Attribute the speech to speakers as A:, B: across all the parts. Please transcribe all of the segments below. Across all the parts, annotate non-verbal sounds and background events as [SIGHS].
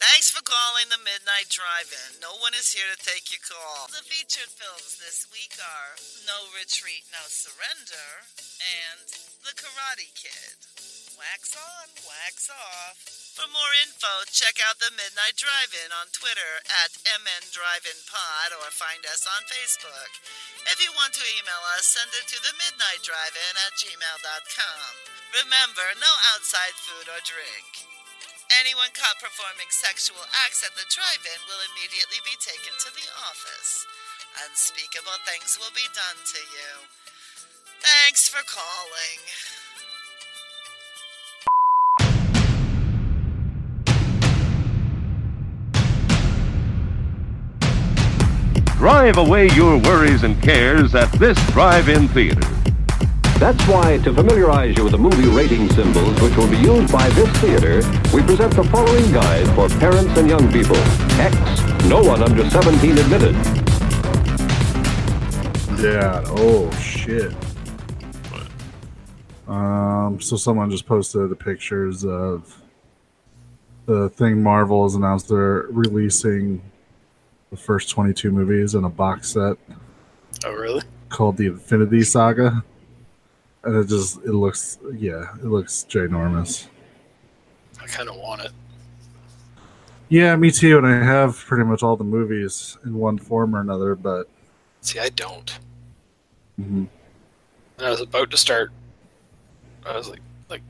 A: Thanks for calling the Midnight Drive-In. No one is here to take your call. The featured films this week are No Retreat, No Surrender and The Karate Kid. Wax on, wax off. For more info, check out the Midnight Drive-In on Twitter at MN or find us on Facebook. If you want to email us, send it to the Midnight Drive-In at gmail.com. Remember, no outside food or drink. Anyone caught performing sexual acts at the drive-in will immediately be taken to the office. Unspeakable things will be done to you. Thanks for calling.
B: Drive away your worries and cares at this drive-in theater.
C: That's why, to familiarize you with the movie rating symbols which will be used by this theater, we present the following guide for parents and young people. X, no one under 17 admitted.
D: Yeah. Oh shit. Um. So someone just posted the pictures of the thing Marvel has announced they're releasing the first 22 movies in a box set
E: Oh, really?
D: called the Infinity Saga, and it just it looks yeah it looks ginormous.
E: I kind of want it.
D: Yeah, me too. And I have pretty much all the movies in one form or another, but
E: See, I don't.
D: mhm.
E: And I was about to start. I was like, like,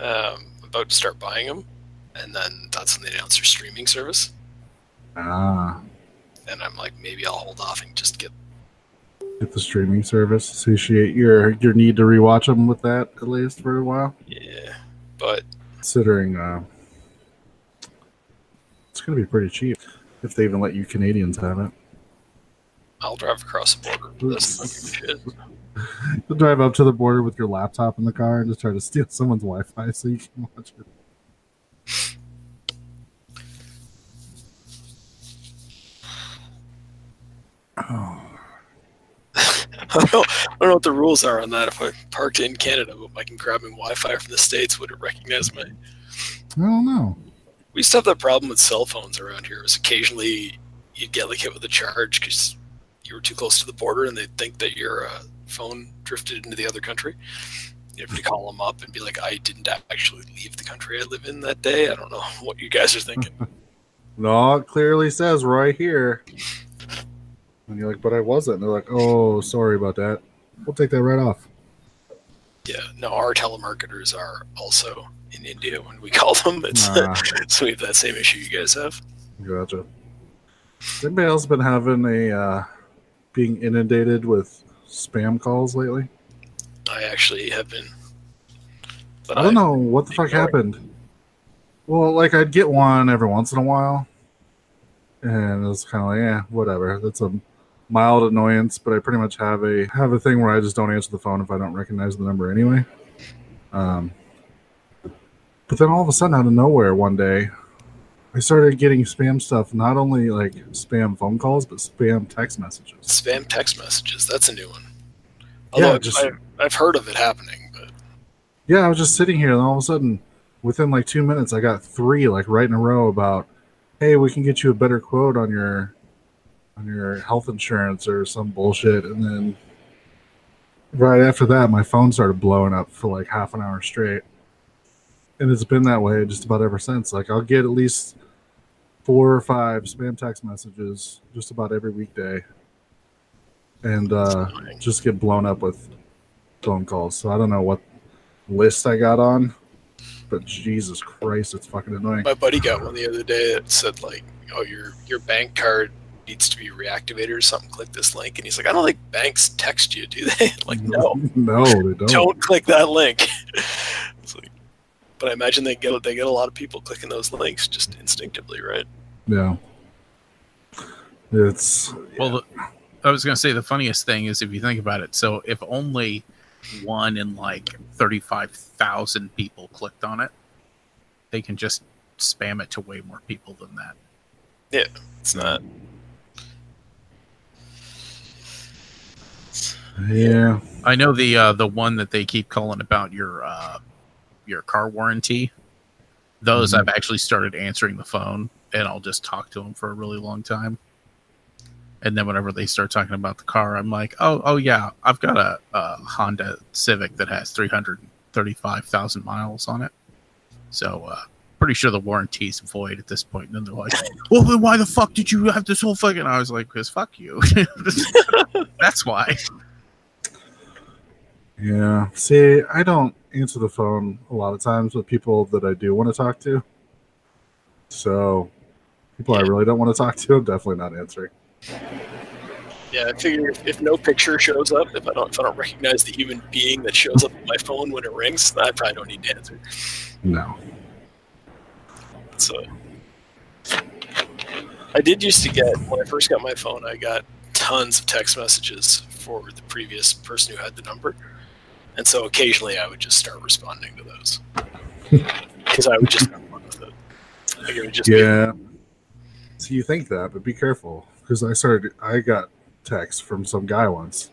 E: um, about to start buying them, and then that's when they announced their streaming service.
D: ah,
E: And I'm like, maybe I'll hold off and just get.
D: Get the streaming service. Satiate your your need to rewatch them with that at least for a while.
E: Yeah, but
D: Considering uh, it's going to be pretty cheap if they even let you Canadians have it.
E: I'll drive across the border for this [LAUGHS] shit.
D: You'll drive up to the border with your laptop in the car and just try to steal [LAUGHS] someone's Wi-Fi so you can watch it. [SIGHS] Oh, [LAUGHS]
E: I don't, know, I don't know what the rules are on that. If I parked in Canada, but I can grab my Wi-Fi from the states, would it recognize me?
D: I don't know.
E: We used to have that problem with cell phones around here. It was occasionally you'd get like hit with a charge because you were too close to the border, and they'd think that your uh, phone drifted into the other country. You have to call them up and be like, "I didn't actually leave the country I live in that day. I don't know [LAUGHS] what you guys are thinking." [LAUGHS]
D: No, it clearly says right here. And you're like, but I wasn't. And they're like, oh, sorry about that. We'll take that right off.
E: yeah, no, our telemarketers are also in India when we [LAUGHS] call them. It's
D: Ah. [LAUGHS]
E: so we have that same issue you guys have.
D: Gotcha. Anybody else been having a uh, being inundated with spam calls lately?
E: I actually have been. But
D: I don't know what the fuck happened. Well, like I'd get one every once in a while, and it was kind of like, yeah, whatever. That's a mild annoyance, but I pretty much have a have a thing where I just don't answer the phone if I don't recognize the number anyway. Um, but then all of a sudden, out of nowhere, one day, I started getting spam stuff. Not only like spam phone calls, but spam text messages.
E: Spam text messages. That's a new one.
D: Yeah, just-
E: I've, I've heard of it happening, but
D: Yeah, I was just sitting here, and all of a sudden, within like two minutes, I got three like right in a row about, hey, we can get you a better quote on your on your health insurance or some bullshit, and then right after that, my phone started blowing up for like half an hour straight, and it's been that way just about ever since. Like I'll get at least four or five spam text messages just about every weekday, and uh, just get blown up with phone calls. So I don't know what list I got on, but Jesus Christ, it's fucking annoying.
E: my buddy got one the other day that said like, "Oh, your your bank card needs to be reactivated or something. Click this link." And he's like, "I don't think banks text you, do they?" [LAUGHS] Like, no, [LAUGHS]
D: no, they don't.
E: don't click that link. [LAUGHS] it's like, but I imagine they get they get a lot of people clicking those links just instinctively, right?
D: Yeah, it's
F: Well, the, I was going to say the funniest thing is if you think about it. So if only one in like thirty-five thousand people clicked on it, they can just spam it to way more people than that.
E: Yeah, it's not.
D: Yeah,
F: I know the uh, the one that they keep calling about your uh, your car warranty. Those
D: Mhm.
F: I've actually started answering the phone, and I'll just talk to them for a really long time. And then whenever they start talking about the car, I'm like, "Oh, oh yeah, I've got a, a Honda Civic that has 335,000 miles on it." So, uh, pretty sure the warranty's void at this point. And then they're like, [LAUGHS] "Well, then why the fuck did you have this whole fucking?" I was like, "Cause fuck you." [LAUGHS] [LAUGHS] That's why.
D: Yeah. See, I don't answer the phone a lot of times with people that I do want to talk to. So, people I really don't want to talk to, I'm definitely not answering.
E: Yeah, I figure if, if no picture shows up, if I don't if I don't recognize the human being that shows up on my phone when it rings, I probably don't need to answer.
D: No.
E: So I did used to get when I first got my phone, I got tons of text messages for the previous person who had the number, and so occasionally I would just start responding to those [LAUGHS] because I would just have fun with it. Like it would just be-
D: Yeah. So you think that, but be careful because I started. I got text from some guy once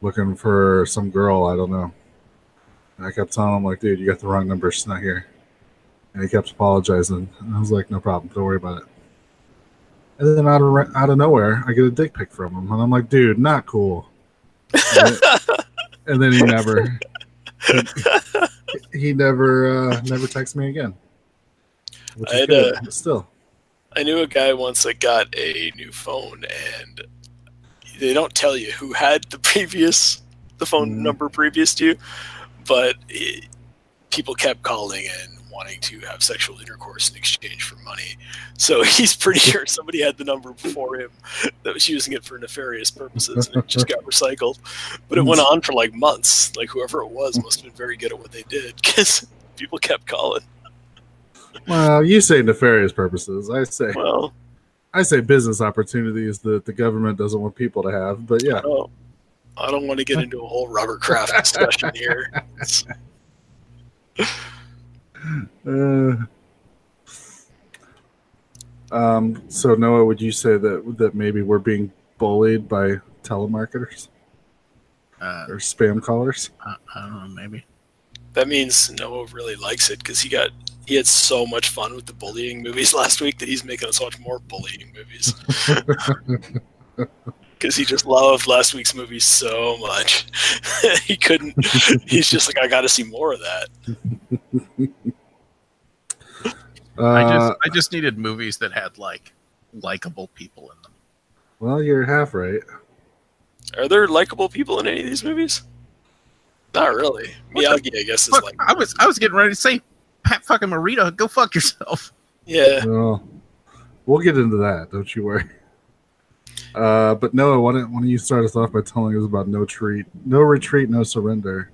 D: looking for some girl. I don't know. And I kept telling him like, "Dude, you got the wrong number. She's not here." And he kept apologizing. And I was like, "No problem. Don't worry about it." And then out of out of nowhere, I get a dick pic from him, and I'm like, "Dude, not cool." [LAUGHS] And then, he never. He, [LAUGHS] he never uh, never texted me again. Which
E: I
D: is
E: had,
D: good,
E: uh,
D: still.
E: I knew a guy once that got a new phone, and they don't tell you who had the previous, the phone
D: Mhm.
E: number previous to you, but it, people kept calling and wanting to have sexual intercourse in exchange for money. So [LAUGHS] he's pretty sure somebody had the number before him that was using it for nefarious purposes, and it just got [LAUGHS] recycled. But it went mm. on for like months. Like whoever it was must have been very good at what they did [LAUGHS] because people kept calling.
D: Well, you say nefarious purposes. I say
E: Well,
D: I say business opportunities that the government doesn't want people to have. But yeah,
E: I don't, I don't want to get into a whole Robert Kraft discussion here. It's-
D: Uh, um. So Noah, would you say that that maybe we're being bullied by telemarketers
F: Uh,
D: or spam callers?
F: I, I don't know, maybe.
E: that means Noah really likes it because he got he had so much fun with the bullying movies [LAUGHS] last week that he's making us watch more bullying movies [LAUGHS] because he just loved last week's movie so much [LAUGHS] he couldn't. He's just like I got to see more of that.
D: Uh,
F: I just I just needed movies that had like likable people in them.
D: well, you're half right.
E: Are there likable people in any of these movies? Not really.
F: What the
E: Miyagi, I guess, is like
F: I was I was getting ready to say, Pat fucking Morita, go fuck yourself.
E: yeah.
D: Well, we'll get into that. Don't you worry. Uh, but Noah, why don't, why don't you start us off by telling us about no treat, no retreat, no surrender,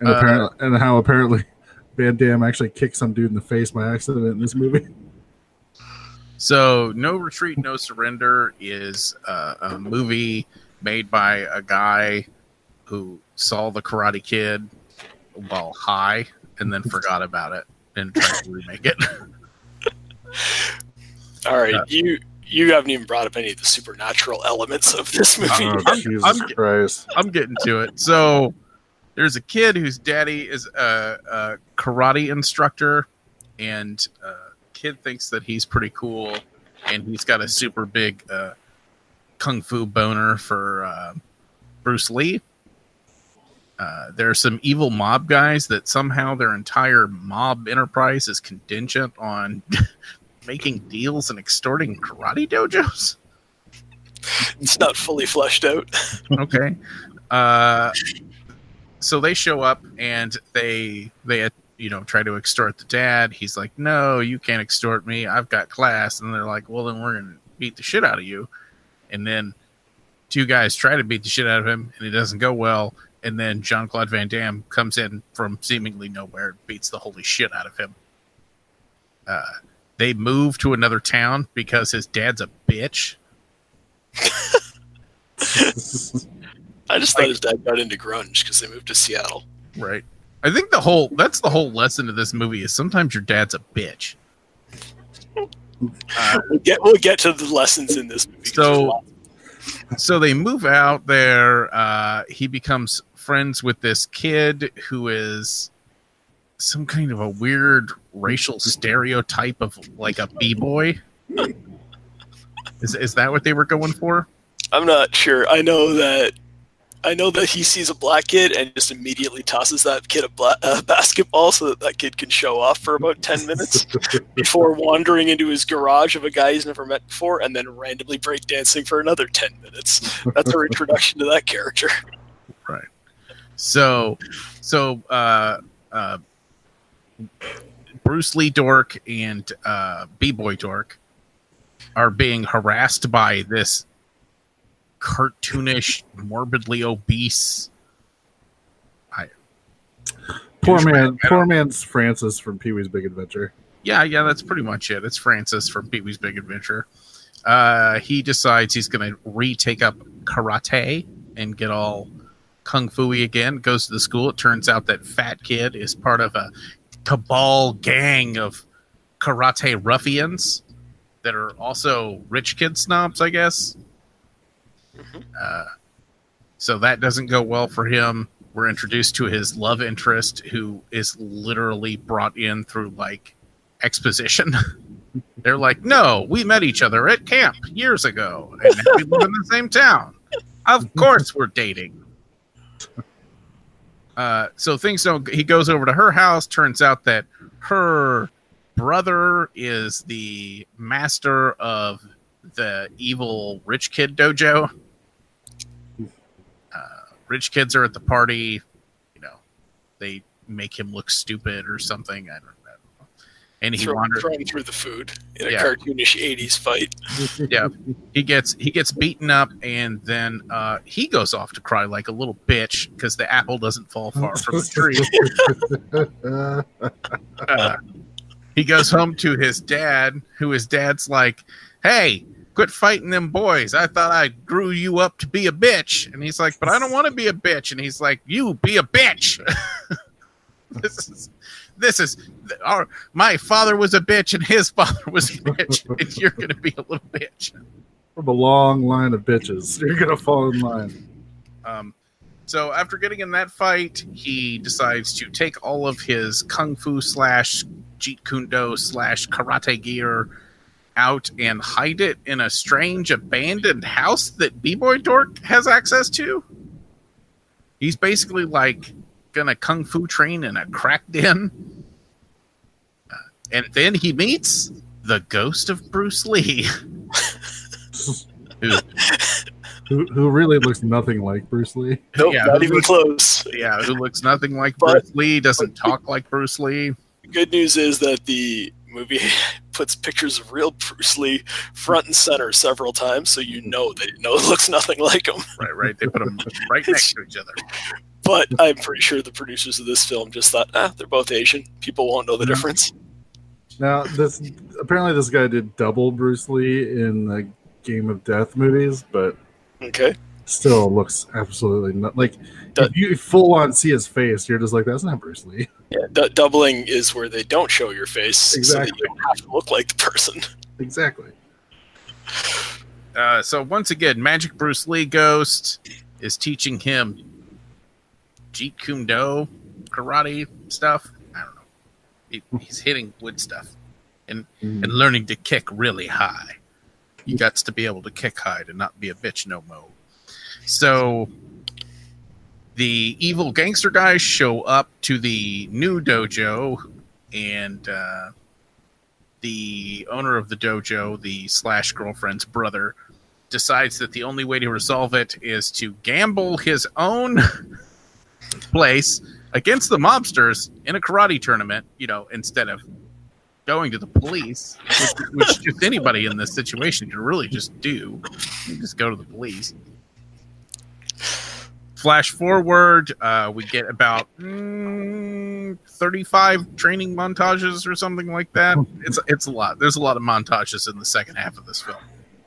D: and
F: Uh,
D: apparently, and how apparently [LAUGHS] Van Damme actually kicked some dude in the face by accident in this movie.
F: So, No Retreat, No Surrender is uh, a movie made by a guy who saw the Karate Kid while high and then forgot about it and tried to remake it. [LAUGHS]
E: All right,
F: Yeah.
E: you you haven't even brought up any of the supernatural elements of this movie.
D: Oh
F: I'm-
D: Jesus
F: I'm-
D: Christ!
F: I'm getting to it. So, there's a kid whose daddy is a, a karate instructor, and uh, kid thinks that he's pretty cool, and he's got a super big uh, kung fu boner for uh, Bruce Lee. Uh, there are some evil mob guys that somehow their entire mob enterprise is contingent on [LAUGHS] making deals and extorting karate dojos.
E: It's not fully fleshed out. [LAUGHS]
F: okay. Uh, so they show up and they they you know try to extort the dad. He's like, "No, you can't extort me. I've got class." And they're like, "Well, then we're gonna beat the shit out of you." And then two guys try to beat the shit out of him, and it doesn't go well. And then Jean Claude Van Damme comes in from seemingly nowhere, and beats the holy shit out of him. Uh, they move to another town because his dad's a bitch.
E: I just thought his dad got into grunge because they moved to Seattle.
F: Right. I think the whole that's the whole lesson of this movie is sometimes your dad's a bitch. Uh, [LAUGHS]
E: We'll get we'll get to the lessons in this movie.
F: So-
E: there's a lot.
F: so they move out there. Uh, he becomes friends with this kid who is some kind of a weird racial stereotype of like a b boy. Is is that what they were going for?
E: I'm not sure. I know that I know that he sees a black kid and just immediately tosses that kid a bla- uh, [LAUGHS] basketball so that that kid can show off for about 10 minutes [LAUGHS] before wandering into his garage of a guy he's never met before and then randomly breakdancing for another 10 minutes. That's our introduction to that character. [LAUGHS]
F: Right. So, so uh, uh, Bruce Lee Dork and uh, B Boy Dork are being harassed by this cartoonish, morbidly obese. I,
D: Poor man, poor man's Francis from Pee Wee's Big Adventure.
F: yeah, yeah, that's pretty much it. It's Francis from Pee Wee's Big Adventure. Uh, he decides he's going to retake up karate and get all kung fu y again. Goes to the school. It turns out that Fat Kid is part of a cabal gang of karate ruffians that are also rich kid snobs, I guess. Uh, so that doesn't go well for him. We're introduced to his love interest, who is literally brought in through like exposition. [LAUGHS] They're like, no, we met each other at camp years ago, and we live in the same town. [LAUGHS] Of course, we're dating. Uh, so things don't. He goes over to her house. Turns out that her brother is the master of the evil rich kid dojo. Uh, rich kids are at the party. You know, they make him look stupid or something. I don't. And he
E: Throw,
F: wanders.
E: throwing through the food in a cartoonish 80s fight. [LAUGHS]
F: yeah. He gets he gets beaten up and then uh he goes off to cry like a little bitch because the apple doesn't fall far from the tree. [LAUGHS]
D: Uh,
F: he goes home to his dad who his dad's like hey quit fighting them boys. I thought i grew you up to be a bitch. And he's like but i don't want to be a bitch. And he's like you be a bitch. [LAUGHS] This is this is our my father was a bitch and his father was a bitch [LAUGHS] and you're gonna be a little bitch
D: from a long line of bitches, you're gonna fall in line.
F: Um, so after getting in that fight, he decides to take all of his kung fu slash jeet kune do slash karate gear out and hide it in a strange abandoned house that B-boy Dork has access to. He's basically like gonna kung fu train in a crack den, and then he meets the ghost of Bruce Lee. who
D: Who, who really looks nothing like Bruce Lee?
E: Nope,
F: Yeah,
E: not
F: who
E: even
F: looks-
E: close.
F: yeah, who looks nothing like
E: But-
F: Bruce Lee, doesn't talk like Bruce Lee.
E: good news is that the movie [LAUGHS] puts pictures of real Bruce Lee front and center several times, so you know that no, it looks nothing like him.
F: Right, right. They put them right next to each other.
E: But I'm pretty sure the producers of this film just thought, ah, they're both Asian. People won't know the difference.
D: Now, this apparently this guy did double Bruce Lee in the Game of Death movies, but
E: Okay.
D: still looks absolutely not like
E: That-
D: if you full on see his face, you're just like, that's not Bruce Lee.
E: Yeah, d- doubling is where they don't show your face, so that
D: Exactly.
E: you don't have to look like the person.
D: Exactly.
F: Uh, so once again, Magic Bruce Lee Ghost is teaching him Jeet Kune Do karate stuff. I don't know. He, he's hitting wood stuff and and learning to kick really high. You got to be able to kick high to not be a bitch no mo. So the evil gangster guys show up to the new dojo, and uh, the owner of the dojo, the slash girlfriend's brother, decides that the only way to resolve it is to gamble his own [LAUGHS] place against the mobsters in a karate tournament, you know, instead of going to the police, which, which just anybody in this situation can really just do. You just go to the police. Flash forward, uh, we get about mm, 35 training montages or something like that. It's it's a lot. There's a lot of montages in the second half of this film.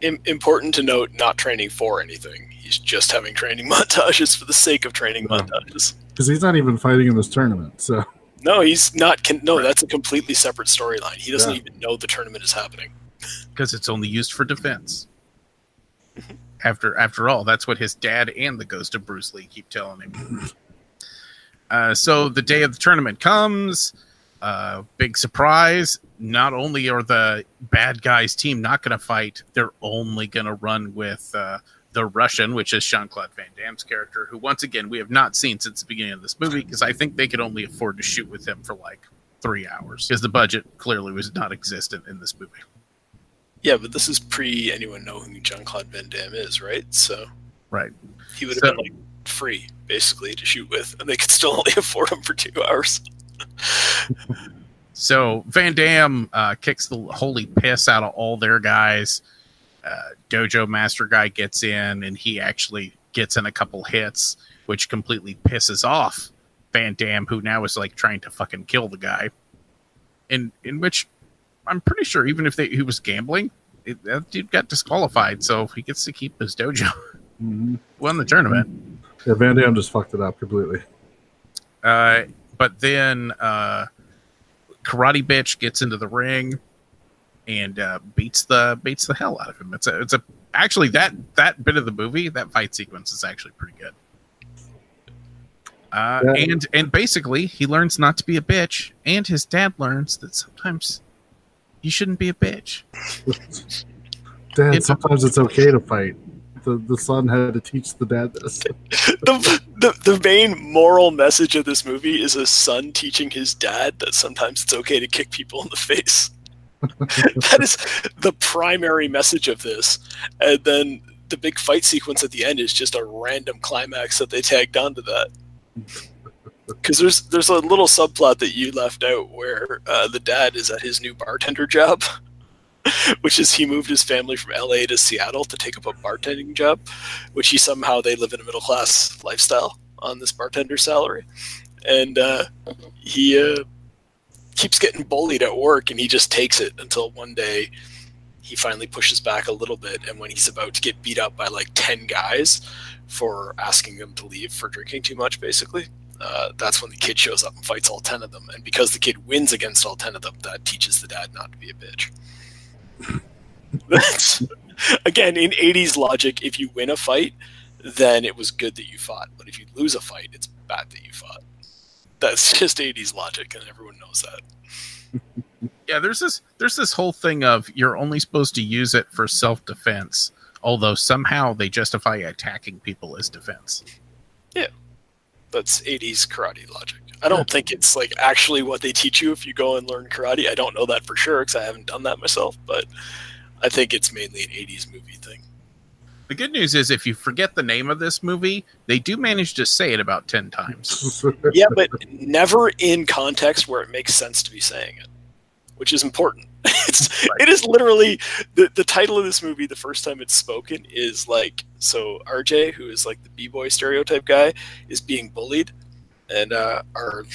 E: Im- important to note, not training for anything. He's just having training [LAUGHS] montages for the sake of training montages.
D: Because he's not even fighting in this tournament. So
E: No, he's not. Con- no, that's a completely separate storyline. He doesn't
D: Yeah.
E: even know the tournament is happening.
F: because it's only used for defense. After after all, that's what his dad and the ghost of Bruce Lee keep telling him. Uh, so the day of the tournament comes. Uh, big surprise. Not only are the bad guys team not going to fight, they're only going to run with uh, the Russian, which is Jean Claude Van Damme's character, who once again we have not seen since the beginning of this movie because I think they could only afford to shoot with him for like three hours because the budget clearly was not existent in this movie.
E: Yeah, but this is pre anyone know who Jean Claude Van Damme is, right? So
F: Right.
E: he would have
F: So-
E: been like free basically to shoot with, and they could still only [LAUGHS] afford him for two hours. [LAUGHS]
F: So Van Damme uh, kicks the holy piss out of all their guys. Uh, Dojo Master guy gets in, and he actually gets in a couple hits, which completely pisses off Van Damme, who now is like trying to fucking kill the guy. In in which I'm pretty sure even if they, he was gambling, it, that dude got disqualified, so he gets to keep his dojo.
D: Mhm. [LAUGHS]
F: Won the tournament.
D: Yeah, Van Damme just fucked it up completely.
F: Uh, but then uh, Karate Bitch gets into the ring and uh, beats the beats the hell out of him. It's a it's a actually that that bit of the movie that fight sequence is actually pretty good. Uh,
D: Yeah.
F: and and basically he learns not to be a bitch, and his dad learns that sometimes you shouldn't be a bitch. [LAUGHS]
D: Dad,
F: It's-
D: sometimes it's okay to fight. The, the son had to teach the dad this. [LAUGHS]
E: the, the the main moral message of this movie is a son teaching his dad that sometimes it's okay to kick people in the face. [LAUGHS] that is the primary message of this, and then the big fight sequence at the end is just a random climax that they tagged onto that. Because there's there's a little subplot that you left out where uh, the dad is at his new bartender job, [LAUGHS] which is he moved his family from LA to Seattle to take up a bartending job, which he somehow they live in a middle class lifestyle on this bartender salary, and uh, he uh, keeps getting bullied at work, and he just takes it until one day he finally pushes back a little bit, and when he's about to get beat up by like ten guys for asking him to leave for drinking too much, basically. Uh, that's when the kid shows up and fights all 10 of them. And because the kid wins against all 10 of them, that teaches the dad not to be a bitch. That's, [LAUGHS] again, in 80s logic, if you win a fight, then it was good that you fought. But if you lose a fight, it's bad that you fought. That's just 80s logic, and everyone knows that. [LAUGHS]
F: Yeah, there's this there's this whole thing of you're only supposed to use it for self defense, although somehow they justify attacking people as defense.
E: Yeah, that's 80s karate logic. I don't think it's like actually what they teach you if you go and learn karate. I don't know that for sure because I haven't done that myself, but I think it's mainly an 80s movie thing.
F: The good news is if you forget the name of this movie, they do manage to say it about 10 times. [LAUGHS]
E: Yeah, but never in context where it makes sense to be saying it, which is important. [LAUGHS] It's it is literally the the title of this movie. The first time it's spoken is like so. RJ, who is like the b boy stereotype guy, is being bullied, and uh, our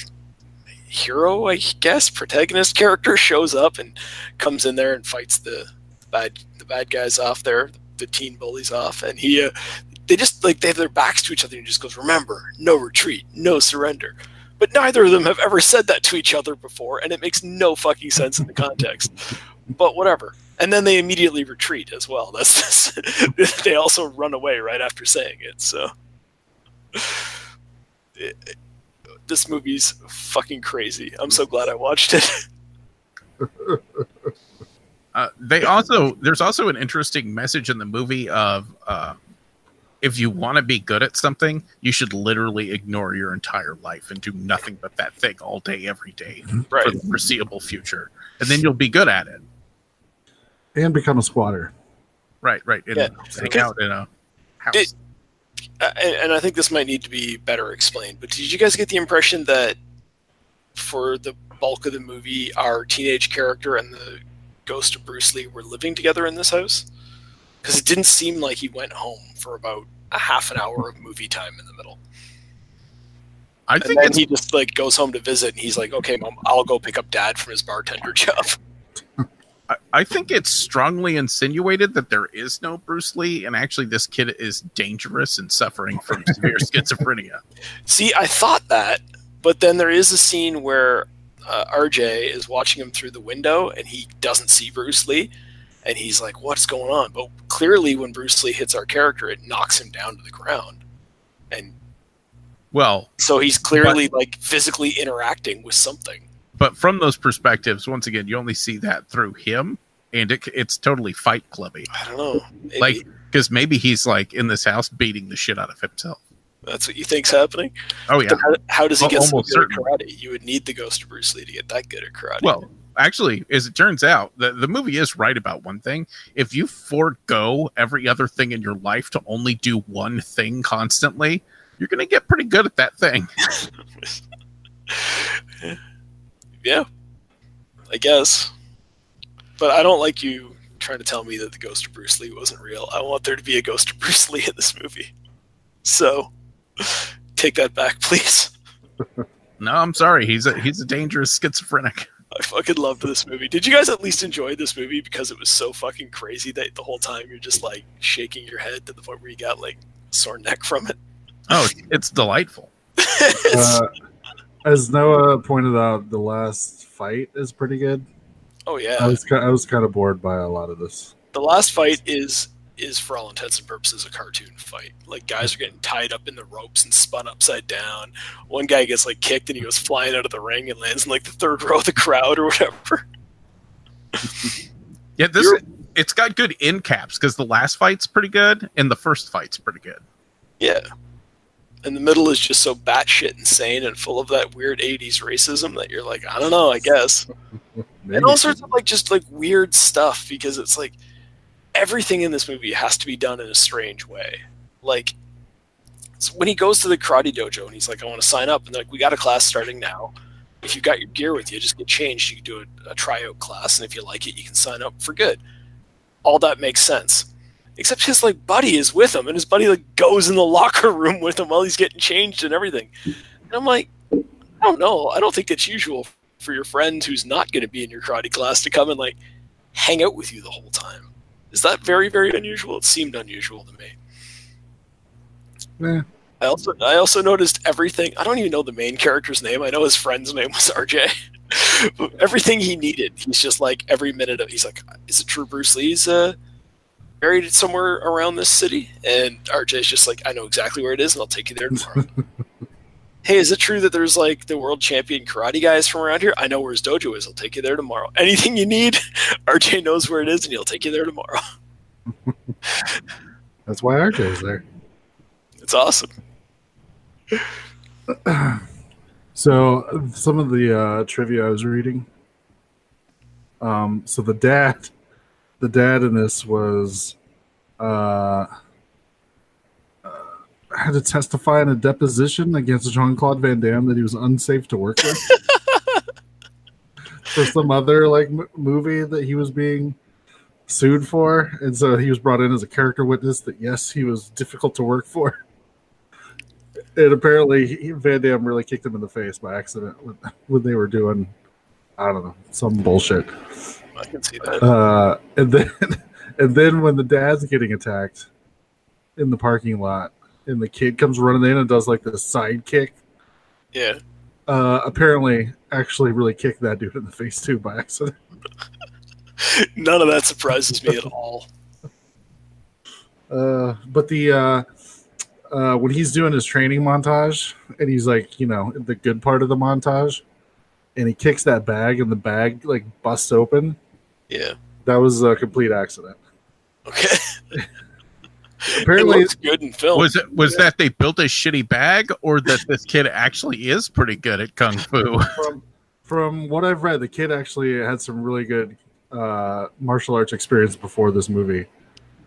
E: hero, I guess, protagonist character shows up and comes in there and fights the bad the bad guys off there, the teen bullies off, and he. Uh, they just like they have their backs to each other and he just goes, "Remember, no retreat, no surrender." But neither of them have ever said that to each other before, and it makes no fucking sense in the context. but whatever. And then they immediately retreat as well. [LAUGHS] That's this they also run away right after saying it. So [LAUGHS] this movie's fucking crazy. I'm so glad I watched it. [LAUGHS]
F: Uh, they also there's also an interesting message in the movie of uh, if you want to be good at something, you should literally ignore your entire life and do nothing but that thing all day, every day
E: right.
F: for the foreseeable future, and then you'll be good at it.
D: and become a squatter.
F: Right, right. And
E: Yeah,
F: hang
E: because-
F: out in a house.
E: Did- Uh, and, and I think this might need to be better explained. But did you guys get the impression that for the bulk of the movie, our teenage character and the ghost of Bruce Lee were living together in this house? Because it didn't seem like he went home for about a half an hour of movie time in the middle.
F: I
E: And
F: think
E: then he just like goes home to visit, and he's like, "Okay, mom, I'll go pick up dad from his bartender [LAUGHS] job."
F: I- I think it's strongly insinuated that there is no Bruce Lee, and actually this kid is dangerous and suffering from severe [LAUGHS] schizophrenia.
E: See, I thought that, but then there is a scene where uh, RJ is watching him through the window and he doesn't see Bruce Lee, and he's like, "What's going on?" But clearly, when Bruce Lee hits our character, it knocks him down to the ground, and
F: Well,
E: So he's clearly like physically interacting with something.
F: but from those perspectives, once again, you only see that through him, and it, it's totally Fight Clubby.
E: I don't know. Maybe
F: Like, because maybe he's like in this house beating the shit out of himself.
E: That's what you think's happening.
F: Oh yeah.
E: How, how does he
F: Al-
E: get so good at karate? You would need the ghost of Bruce Lee to get that good at karate.
F: Well, actually, as it turns out, the, the movie is right about one thing. If you forego every other thing in your life to only do one thing constantly, you're going to get pretty good at that thing. [LAUGHS]
E: yeah, I guess. But I don't like you trying to tell me that the ghost of Bruce Lee wasn't real. I want there to be a ghost of Bruce Lee in this movie. So take that back, please.
F: No, I'm sorry. He's a he's a dangerous schizophrenic.
E: I fucking loved this movie. Did you guys at least enjoy this movie because it was so fucking crazy that the whole time you're just like shaking your head to the point where you got like sore neck from it?
F: Oh, it's delightful. [LAUGHS]
D: Uh, as Noah pointed out, the last fight is pretty good.
E: oh yeah,
D: I
E: yeah,
D: was I was kind of bored by a lot of this.
E: the last fight is is for all intents and purposes a cartoon fight. Like guys are getting tied up in the ropes and spun upside down. One guy gets like kicked and he goes flying out of the ring and lands in like the third [LAUGHS] row of the crowd or whatever. [LAUGHS]
F: Yeah, this
E: You're-
F: it's got good end caps because the last fight's pretty good and the first fight's pretty good.
E: Yeah. And the middle is just so batshit insane and full of that weird '80s racism that you're like, I don't know, I guess. [LAUGHS] And all sorts of like just like weird stuff because it's like everything in this movie has to be done in a strange way. Like when he goes to the karate dojo and he's like, I want to sign up, and they're like, we got a class starting now. If you got your gear with you, just get changed. You can do a, a tryout class, and if you like it, you can sign up for good. All that makes sense. Except his like buddy is with him, and his buddy like goes in the [LAUGHS] locker room with him while he's getting changed and everything. And I'm like, I don't know. I don't think it's usual for your friend who's not going to be in your karate class to come and like hang out with you the whole time. Is that very very unusual? It seemed unusual to me. I also I also noticed everything. I don't even know the main character's name. I know his friend's name was RJ. [LAUGHS] everything he needed, he's just like every minute of. He's like, "Is it true Bruce Lee's uh, buried somewhere around this city?" And RJ's just like, "I know exactly where it is, and I'll take you there tomorrow." [LAUGHS] hey, is it true that there's like the world champion karate guys from around here? I know where his dojo is. I'll take you there tomorrow. [LAUGHS] Anything you need, [LAUGHS] RJ knows where it is, and he'll take you there tomorrow. [LAUGHS]
D: that's why RJ is there.
E: It's awesome. [CLEARS THROAT]
D: So some of the uh, trivia I was reading. Um, so the dad, the dad in this was, uh, uh, had to testify in a deposition against Jean Claude Van Damme that he was unsafe to work with [LAUGHS] for some other like m- movie that he was being sued for, and so he was brought in as a character witness that yes, he was difficult to work for. And apparently, he, Van Damme really kicked him in the face by accident when, when they were doing, I don't know, some bullshit.
E: I can see that.
D: Uh, and then, [LAUGHS] and then when the dad's getting attacked in the parking lot, and the kid comes running in and does like the side kick.
E: Yeah.
D: Uh, apparently, actually, really kicked that dude in the face too by accident. [LAUGHS]
E: None of that surprises me at all.
D: Uh, but the uh, uh, when he's doing his training montage, and he's like, you know, the good part of the montage, and he kicks that bag, and the bag like busts open.
E: Yeah.
D: That was a complete accident.
E: Okay. [LAUGHS]
D: Apparently,
E: it looks good in film.
F: Was it was that they built a shitty bag or that this kid actually is pretty good at kung fu?
D: from from what I've read, the kid actually had some really good uh, martial arts experience before this movie,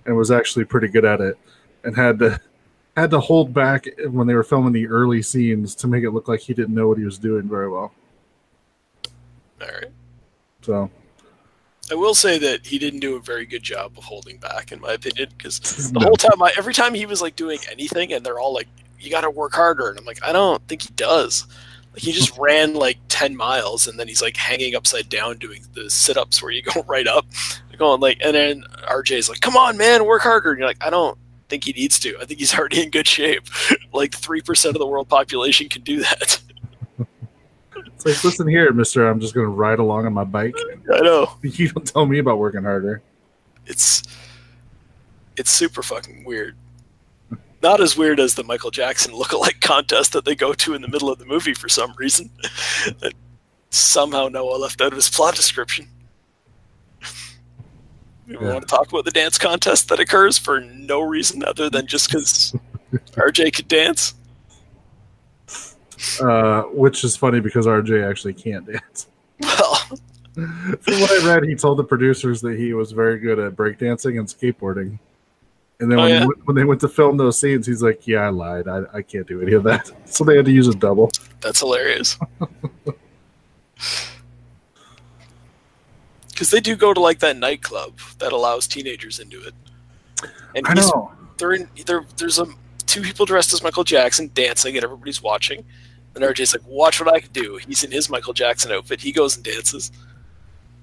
D: and was actually pretty good at it, and had to had to hold back when they were filming the early scenes to make it look like he didn't know what he was doing very well.
E: All right.
D: So
E: I will say that he didn't do a very good job of holding back, in my opinion, because [LAUGHS] the whole time, I, every time he was like doing anything, and they're all like, "You got to work harder," and I'm like, I don't think he does. Like he just [LAUGHS] ran like ten miles, and then he's like hanging upside down doing the sit-ups where you go [LAUGHS] right up, going like, and then RJ's like, "Come on, man, work harder," and you're like, I don't think he needs to. I think he's already in good shape. like three percent of the world population can do that.
D: It's like, listen here, Mister, I'm just going to ride along on my bike.
E: I know. [LAUGHS]
D: You don't tell me about working harder.
E: it's it's super fucking weird. not as weird as the Michael Jackson lookalike contest that they go to in the middle of the movie for some reason. that somehow Noah left out of his plot description. We
D: Yeah.
E: want to talk about the dance contest that occurs for no reason other than just because [LAUGHS] RJ could dance.
D: Uh, which is funny because RJ actually can't dance.
E: Well, [LAUGHS]
D: From what I read, he told the producers that he was very good at breakdancing and skateboarding. And then
E: Oh,
D: when,
E: yeah?
D: when they went to film those scenes, he's like, "Yeah, I lied. I, I can't do any of that." [LAUGHS] So they had to use a double.
E: that's hilarious. [LAUGHS] Because they do go to like that nightclub that allows teenagers into it. And
D: I know.
E: they're in there there's a two people dressed as Michael Jackson dancing and everybody's watching. And RJ's like, watch what I can do. He's in his Michael Jackson outfit. He goes and dances.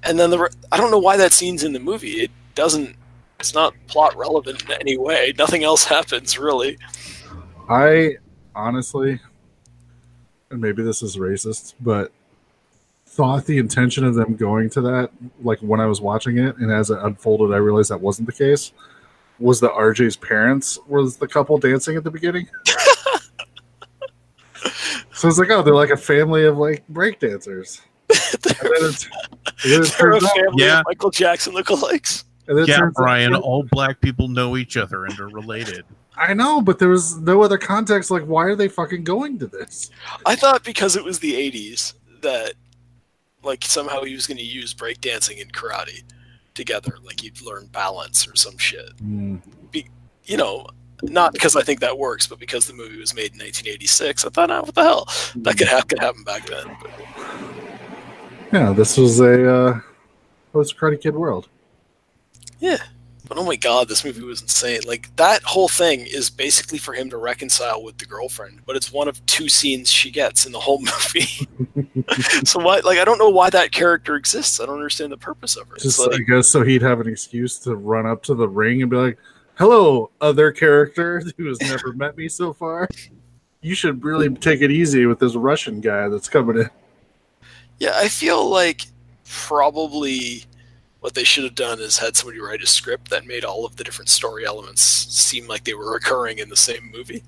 E: And then the I don't know why that scene's in the movie. It doesn't it's not plot relevant in any way. Nothing else [LAUGHS] happens really.
D: I honestly, and maybe this is racist, but thought the intention of them going to that, like when I was watching it, and as it unfolded, I realized that wasn't the case. Was that RJ's parents was the couple dancing at the beginning? [LAUGHS] so it's like, oh, they're like a family of like breakdancers. [LAUGHS] And
E: they're,
D: then it's- and then it
E: they're a family
F: Yeah.
E: of Michael Jackson lookalikes.
D: and then
F: Yeah,
D: turns out-
F: Brian, all black people know each other and are related.
D: I know, but there was no other context. Like, why are they fucking going to this?
E: I thought because it was the 80s that like somehow he was going to use breakdancing and karate together like he'd learn balance or some shit. Hmm. you know, not because I think that works, but because the movie was made in 1986. I thought, oh, what the hell? That could, ha- could happen back then.
D: Yeah, this was a uh, a Karate Kid world.
E: yeah. But oh my god, this movie was insane. Like, that whole thing is basically for him to reconcile with the girlfriend, but it's one of two scenes she gets in the whole [LAUGHS] movie. [LAUGHS] so, why, like, I don't know why that character exists. I don't understand the purpose of her.
D: Just
E: like,
D: I guess so he'd have an excuse to run up to the ring and be like, "Hello, other character who has never met me so far. You should really take it easy with this Russian guy that's coming in."
E: Yeah, I feel like probably what they should have done is had somebody write a script that made all of the different story elements seem like they were occurring in the same movie.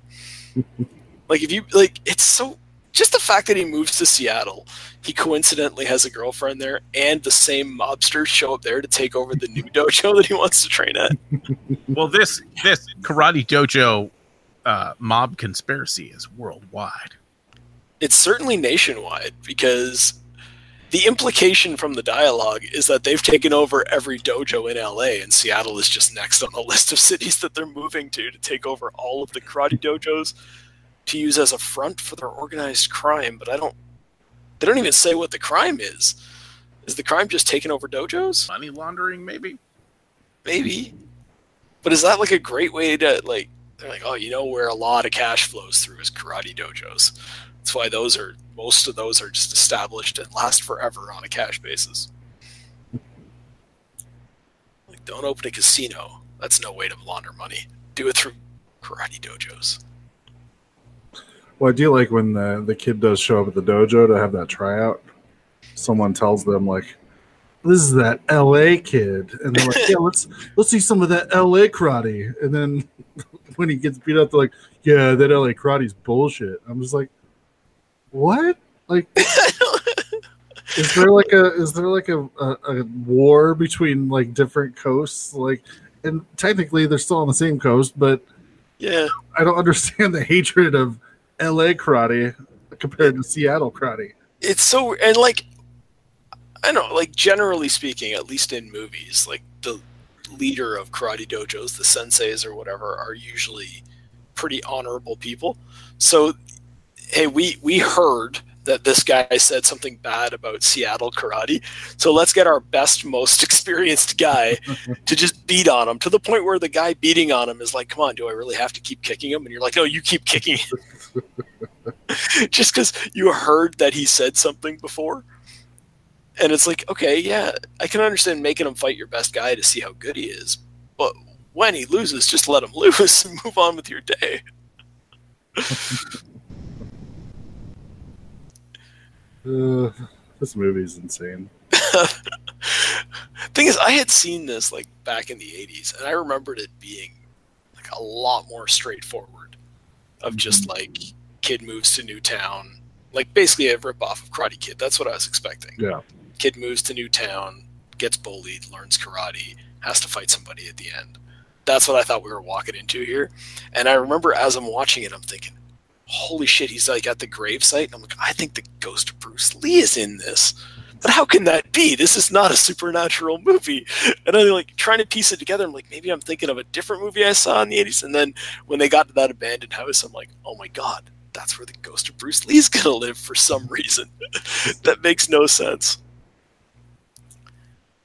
E: [LAUGHS] like if you like it's so just the fact that he moves to Seattle, he coincidentally has a girlfriend there and the same mobsters show up there to take over the new [LAUGHS] dojo that he wants to train at.
F: Well, this this karate dojo uh, mob conspiracy is worldwide.
E: It's certainly nationwide because the implication from the dialogue is that they've taken over every dojo in LA and Seattle is just next on the [LAUGHS] list of cities that they're moving to to take over all of the karate dojos to use as a front for their organized crime, but I don't they don't even say what the crime is. Is the crime just taking over dojos?
F: Money laundering, maybe.
E: Maybe. But is that like a great way to like they're like, oh, you know where a lot of cash flows through is karate dojos. That's why those are most of those are just established and last forever on a cash basis. Like don't open a casino. That's no way to launder money. Do it through karate dojos.
D: Well, I do like when the the kid does show up at the dojo to have that tryout. Someone tells them like, "This is that L.A. kid," and they're like, "Yeah, let's [LAUGHS] let's see some of that L.A. karate." And then [LAUGHS] when he gets beat up, they're like, "Yeah, that L.A. karate's bullshit." I'm just like, "What? Like, [LAUGHS] is there like a is there like a, a, a war between like different coasts? Like, and technically they're still on the same coast, but
E: yeah.
D: I don't understand the hatred of LA karate compared to Seattle karate.
E: it's so and like I don't know, like generally speaking, at least in movies, like the leader of karate dojos, the senseis or whatever, are usually pretty honorable people. So hey, we we heard that this guy said something bad about Seattle karate. So let's get our best, most [LAUGHS] experienced guy [LAUGHS] to just beat on him to the point where the guy beating on him is like, "Come on, do I really have to keep kicking him?" And you're like, "No, you keep kicking him." [LAUGHS] [LAUGHS] just because you heard that he said something before. And it's like, okay, yeah, I can understand making him fight your best guy to see how good he is. But when he loses, just let him [LAUGHS] lose and move on with your day.
D: Uh, this movie's insane. [LAUGHS]
E: Thing is, I had seen this like back in the 80s, and I remembered it being like a lot more straightforward of just mm-hmm. like kid moves to new town. Like basically a rip off of karate kid. That's what i was expecting.
D: Yeah.
E: kid moves to new town gets bullied learns karate has to fight somebody at the end. That's what i thought we were walking into here. And i remember as i'm watching it i'm thinking holy shit he's like at the gravesite and i'm like i think the ghost of bruce lee is in this but how can that be? This is not a supernatural movie. And I'm like trying to piece it together. I'm like, maybe I'm thinking of a different movie I saw in the 80s. And then when they got to that abandoned house, I'm like, oh my God, that's where the ghost of Bruce Lee's going to live for some reason. [LAUGHS] that makes no sense.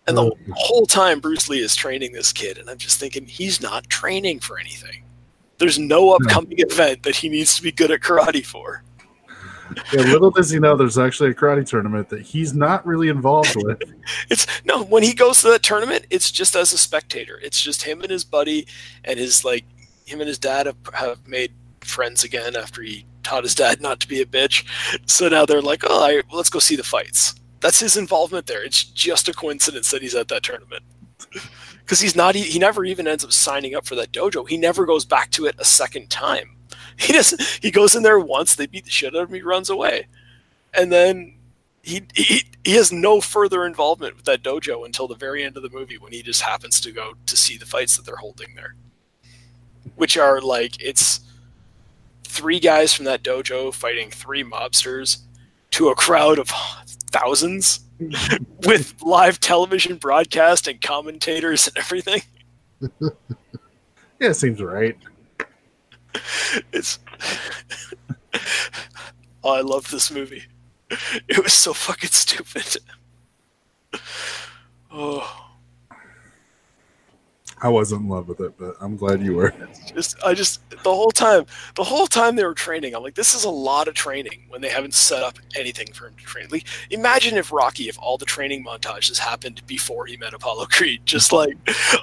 E: And the whole time, Bruce Lee is training this kid. And I'm just thinking, he's not training for anything. There's no upcoming event that he needs to be good at karate for. [LAUGHS]
D: Yeah, little does he know there's actually a karate tournament that he's not really involved with. [LAUGHS]
E: It's no when he goes to that tournament, it's just as a spectator. It's just him and his buddy and his like him and his dad have, have made friends again after he taught his dad not to be a bitch. So now they're like, oh, I, let's go see the fights. That's his involvement there. It's just a coincidence that he's at that tournament. [LAUGHS] Because he's not, he never even ends up signing up for that dojo. He never goes back to it a second time. [LAUGHS] He doesn't. He goes in there once. They beat the shit out of him. He runs away, and then he, he he has no further involvement with that dojo until the very end of the movie when he just happens to go to see the fights that they're holding there, which are like it's three guys from that dojo fighting three mobsters to a crowd of thousands [LAUGHS] with live television broadcast and commentators and everything. [LAUGHS]
D: Yeah, it seems right.
E: It's oh, I love this movie. It was so fucking stupid. Oh,
D: I wasn't in love with it, but I'm glad you were.
E: just I just the whole time, the whole time they were training, I'm like, this is a lot of training when they haven't set up anything for him to train. Like, imagine if Rocky, if all the training montages happened before he met Apollo [LAUGHS] Creed, just like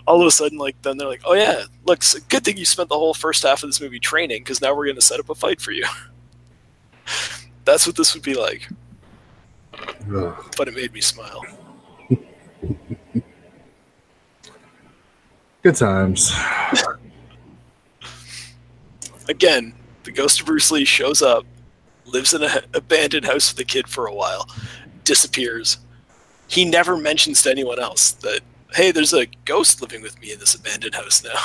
E: all of a sudden, like then they're like, oh yeah, look, good thing you spent the whole first half of this movie training because now we're going to set up a fight for you. [LAUGHS] That's what this would be like.
D: Ugh.
E: but it made me smile.
D: Good times.
E: Again, the ghost of Bruce Lee shows up, lives in an abandoned house with a kid for a while, disappears. He never mentions to anyone else that, hey, there's a ghost living with me in this abandoned house now.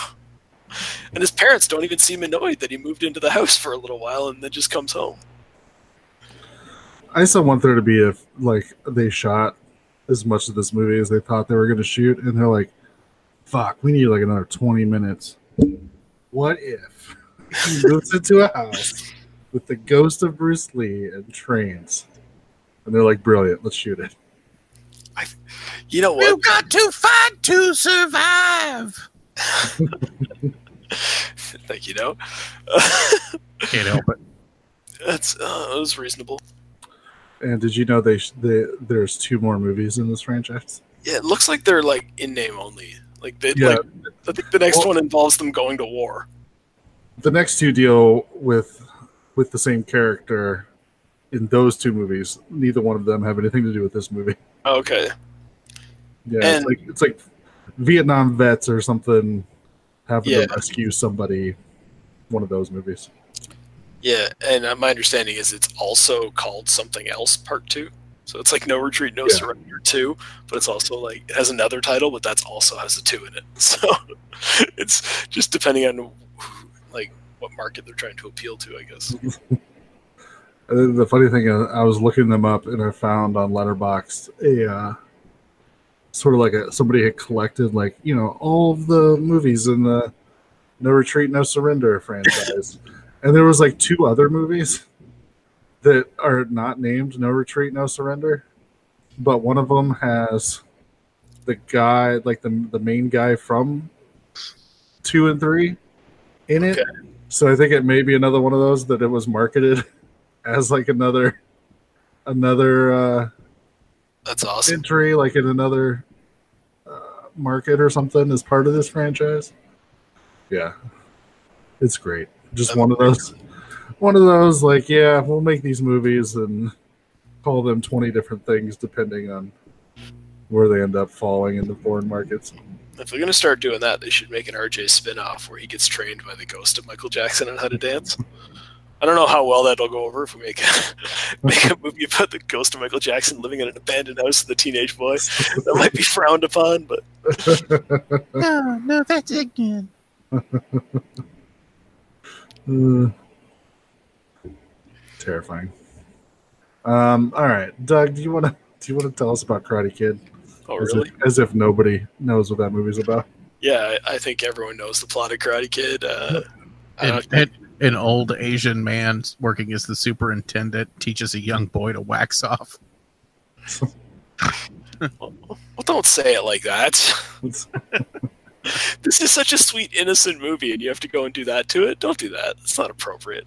E: [LAUGHS] And his parents don't even seem annoyed that he moved into the house for a little while and then just comes home.
D: I still want there to be if like they shot as much of this movie as they thought they were going to shoot, and they're like, "Fuck, we need like another 20 minutes." What if [LAUGHS] he moves into a house with the ghost of Bruce Lee and trains? And they're like, "Brilliant, let's shoot it."
E: You know what?
F: You've got to fight to survive. [LAUGHS]
E: Like, you know? [LAUGHS]
F: Can't help it.
E: That's uh, that was reasonable.
D: And did you know they, they there's two more movies in this franchise?
E: Yeah, it looks like they're like in name only. Like they
D: Yeah.
E: like I think the next
D: Well-
E: one involves them going to war.
D: The next two deal with with the same character in those two movies. Neither one of them have anything to do with this movie.
E: Okay.
D: Yeah,
E: And-
D: it's like it's like Vietnam vets or something having
E: Yeah.
D: to rescue somebody. One of those movies.
E: Yeah, and uh, my understanding is it's also called something else, Part Two. So it's like No Retreat, No
D: Yeah.
E: Surrender Two, but it's also like it has another title, but that's also has a two in it. [LAUGHS] So it's just depending on like what market they're trying to appeal to, I guess. [LAUGHS]
D: The funny thing is, I was looking them up and I found on Letterboxd a uh, sort of like a somebody had collected like you know all of the movies in the No Retreat, No Surrender franchise, [LAUGHS] and there was like two other movies that are not named No Retreat, No Surrender, but one of them has the guy like the the main guy from two and three in it.
E: Okay.
D: So I think it may be another one of those that it was marketed [LAUGHS] as like another another uh
E: That's awesome.
D: entry like in another uh, market or something as part of this franchise yeah it's great just one of those one of those like yeah we'll make these movies and call them 20 different things depending on where they end up falling in the foreign markets
E: If they're gonna start doing that, they should make an RJ spin-off where he gets trained by the ghost of Michael Jackson on how to dance. I don't know how well that'll go over if we make a, [LAUGHS] make a movie about the ghost of Michael Jackson living in an abandoned house with a teenage boy. That might be frowned upon, but [LAUGHS]
F: No, no, that's again. [LAUGHS]
D: Uh, terrifying. Um, all right, Doug, do you want to do you want to tell us about Karate Kid?
E: oh
D: as,
E: really?
D: if, as if nobody knows what that movie's about.
E: Yeah, I, I think everyone knows the plot of Karate Kid. Uh, I
F: An,
E: don't-
F: an, an old Asian man working as the superintendent teaches a young boy to wax off. [LAUGHS]
E: well, don't say it like that. [LAUGHS] This is such a sweet, innocent movie, and you have to go and do that to it. Don't do that. It's not appropriate.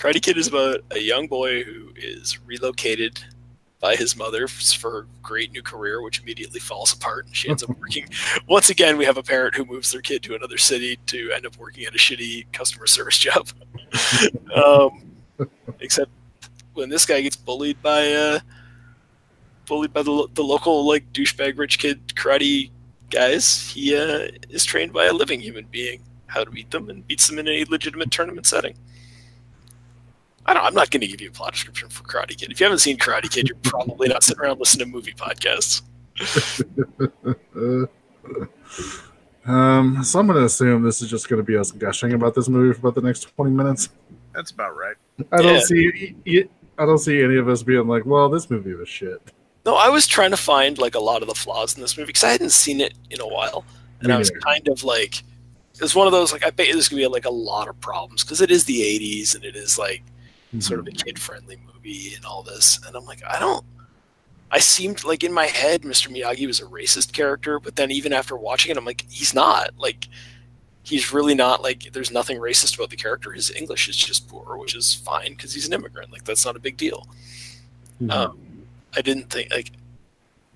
E: Karate Kid is about a young boy who is relocated by his mother for her great new career, which immediately falls apart, and she ends up [LAUGHS] working. Once again, we have a parent who moves their kid to another city to end up working at a shitty customer service job. [LAUGHS] um, except when this guy gets bullied by uh, bullied by the, the local like douchebag rich kid karate guys, he uh, is trained by a living human being how to beat them and beats them in a legitimate tournament setting. I don't, I'm not going to give you a plot description for Karate Kid. If you haven't seen Karate Kid, you're probably not sitting around listening to movie podcasts. [LAUGHS]
D: Um, so I'm going to assume this is just going to be us gushing about this movie for about the next 20 minutes.
F: That's about right.
D: I don't
E: Yeah.
D: see y- I don't see any of us being like, "Well, this movie was shit."
E: No, I was trying to find like a lot of the flaws in this movie because I hadn't seen it in a while, and
D: Me
E: I was
D: neither.
E: kind of like, it was one of those like I bet you there's gonna be like a lot of problems because it is the '80s and it is like sort of a kid friendly movie and all this. And I'm like, I don't. I seemed like in my head, Mr. Miyagi was a racist character, but then even after watching it, I'm like, he's not. Like, he's really not. Like, there's nothing racist about the character. His English is just poor, which is fine because he's an immigrant. Like, that's not a big deal.
D: Mhm.
E: Um, I didn't think like.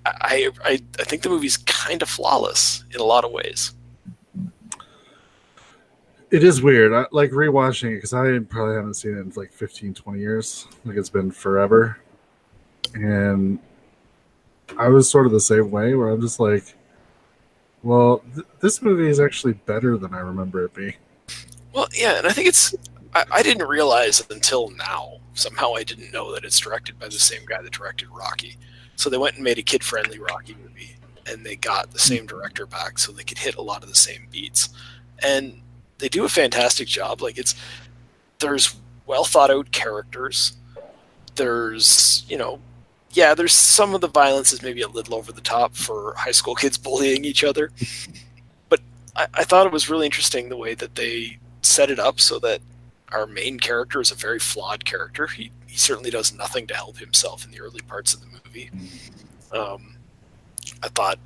E: I, I I think the movie's kind of flawless in a lot of ways.
D: It is weird. I like rewatching it because I probably haven't seen it in like 15, 20 years. Like it's been forever. And I was sort of the same way where I'm just like, well, th- this movie is actually better than I remember it being.
E: Well, yeah, and I think it's. I, I didn't realize until now. Somehow I didn't know that it's directed by the same guy that directed Rocky. So they went and made a kid friendly Rocky movie, and they got the same director back so they could hit a lot of the same beats. And they do a fantastic job. Like, it's. There's well thought out characters. There's, you know, yeah, there's some of the violence is maybe a little over the top for high school kids [LAUGHS] bullying each other. but I, I thought it was really interesting the way that they set it up so that our main character is a very flawed character. He he certainly does nothing to help himself in the early parts of the movie. Um, I thought,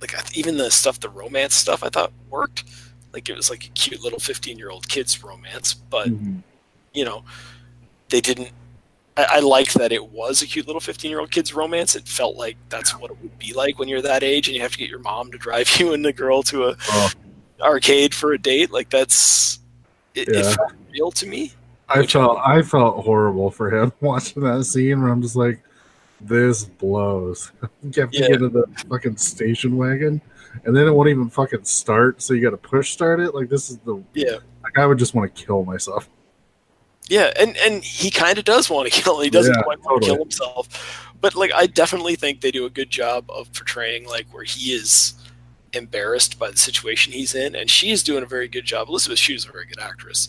E: like even the stuff, the romance stuff, I thought worked. Like it was like a cute little fifteen-year-old kid's romance, but
D: Mhm.
E: you know, they didn't. I, I liked that it was a cute little fifteen-year-old kid's romance. It felt like that's what it would be like when you're that age, and you have to get your mom to drive [LAUGHS] you and the girl to a
D: Oh.
E: arcade for a date. Like that's it, it
D: Yeah.
E: felt real to me.
D: I felt I felt horrible for him [LAUGHS] watching that scene where I'm just like, this blows. you have to
E: Yeah.
D: get in the fucking station wagon, and then it won't even fucking start. So you got to push start it. Like this is the
E: Yeah,
D: like I would just want to kill myself.
E: yeah, and and he kind of does want to [LAUGHS] kill. He doesn't
D: Yeah,
E: quite want to
D: totally.
E: kill himself, but like I definitely think they do a good job of portraying like where he is embarrassed by the situation he's in, and she is doing a very good job. Elisabeth Shue is a very good actress,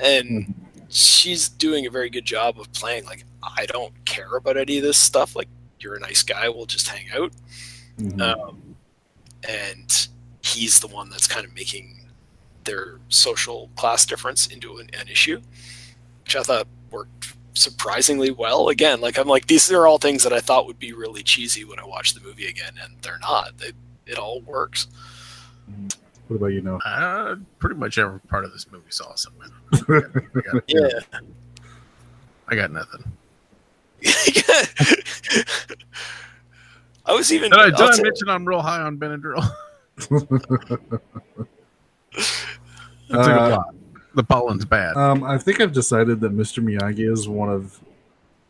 E: and
D: Mm-hmm.
E: she's doing a very good job of playing like I don't care about any of this stuff. Like you're a nice guy, we'll just hang out.
D: Mhm.
E: um, and he's the one that's kind of making their social class difference into an, an issue, which I thought worked surprisingly well. Again, like I'm like these are all things that I thought would be really cheesy when I watch the movie again, and they're not. They, it all works.
D: what about you know?
F: Uh, pretty much every part of this movie is awesome. I got, [LAUGHS]
E: Yeah.
F: I got nothing. [LAUGHS]
E: I was even.
F: Did I, did I mention I'm real high on Benadryl? [LAUGHS] I took
D: Uh.
F: The pollen's bad.
D: Um, I think I've decided that Mr. Miyagi is one of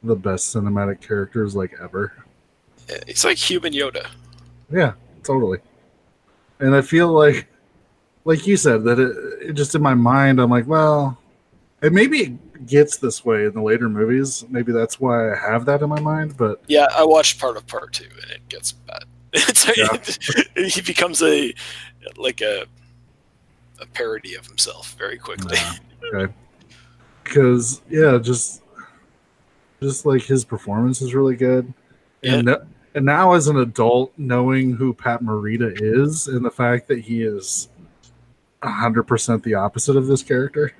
D: the best cinematic characters like ever.
E: He's like human Yoda.
D: Yeah, totally. and I feel like, like you said, that it, it just in my mind, I'm like, well, and maybe it gets this way in the later movies. Maybe that's why I have that in my mind. But
E: Yeah, I watched part of part two, and it gets bad. [LAUGHS] It's
D: Yeah. [LAUGHS]
E: he becomes a like a a parody of himself very quickly.
D: Nah. okay, because yeah, just just like his performance is really good, and no- and now as an adult, knowing who Pat Morita is, and the fact that he is hundred percent the opposite of this character,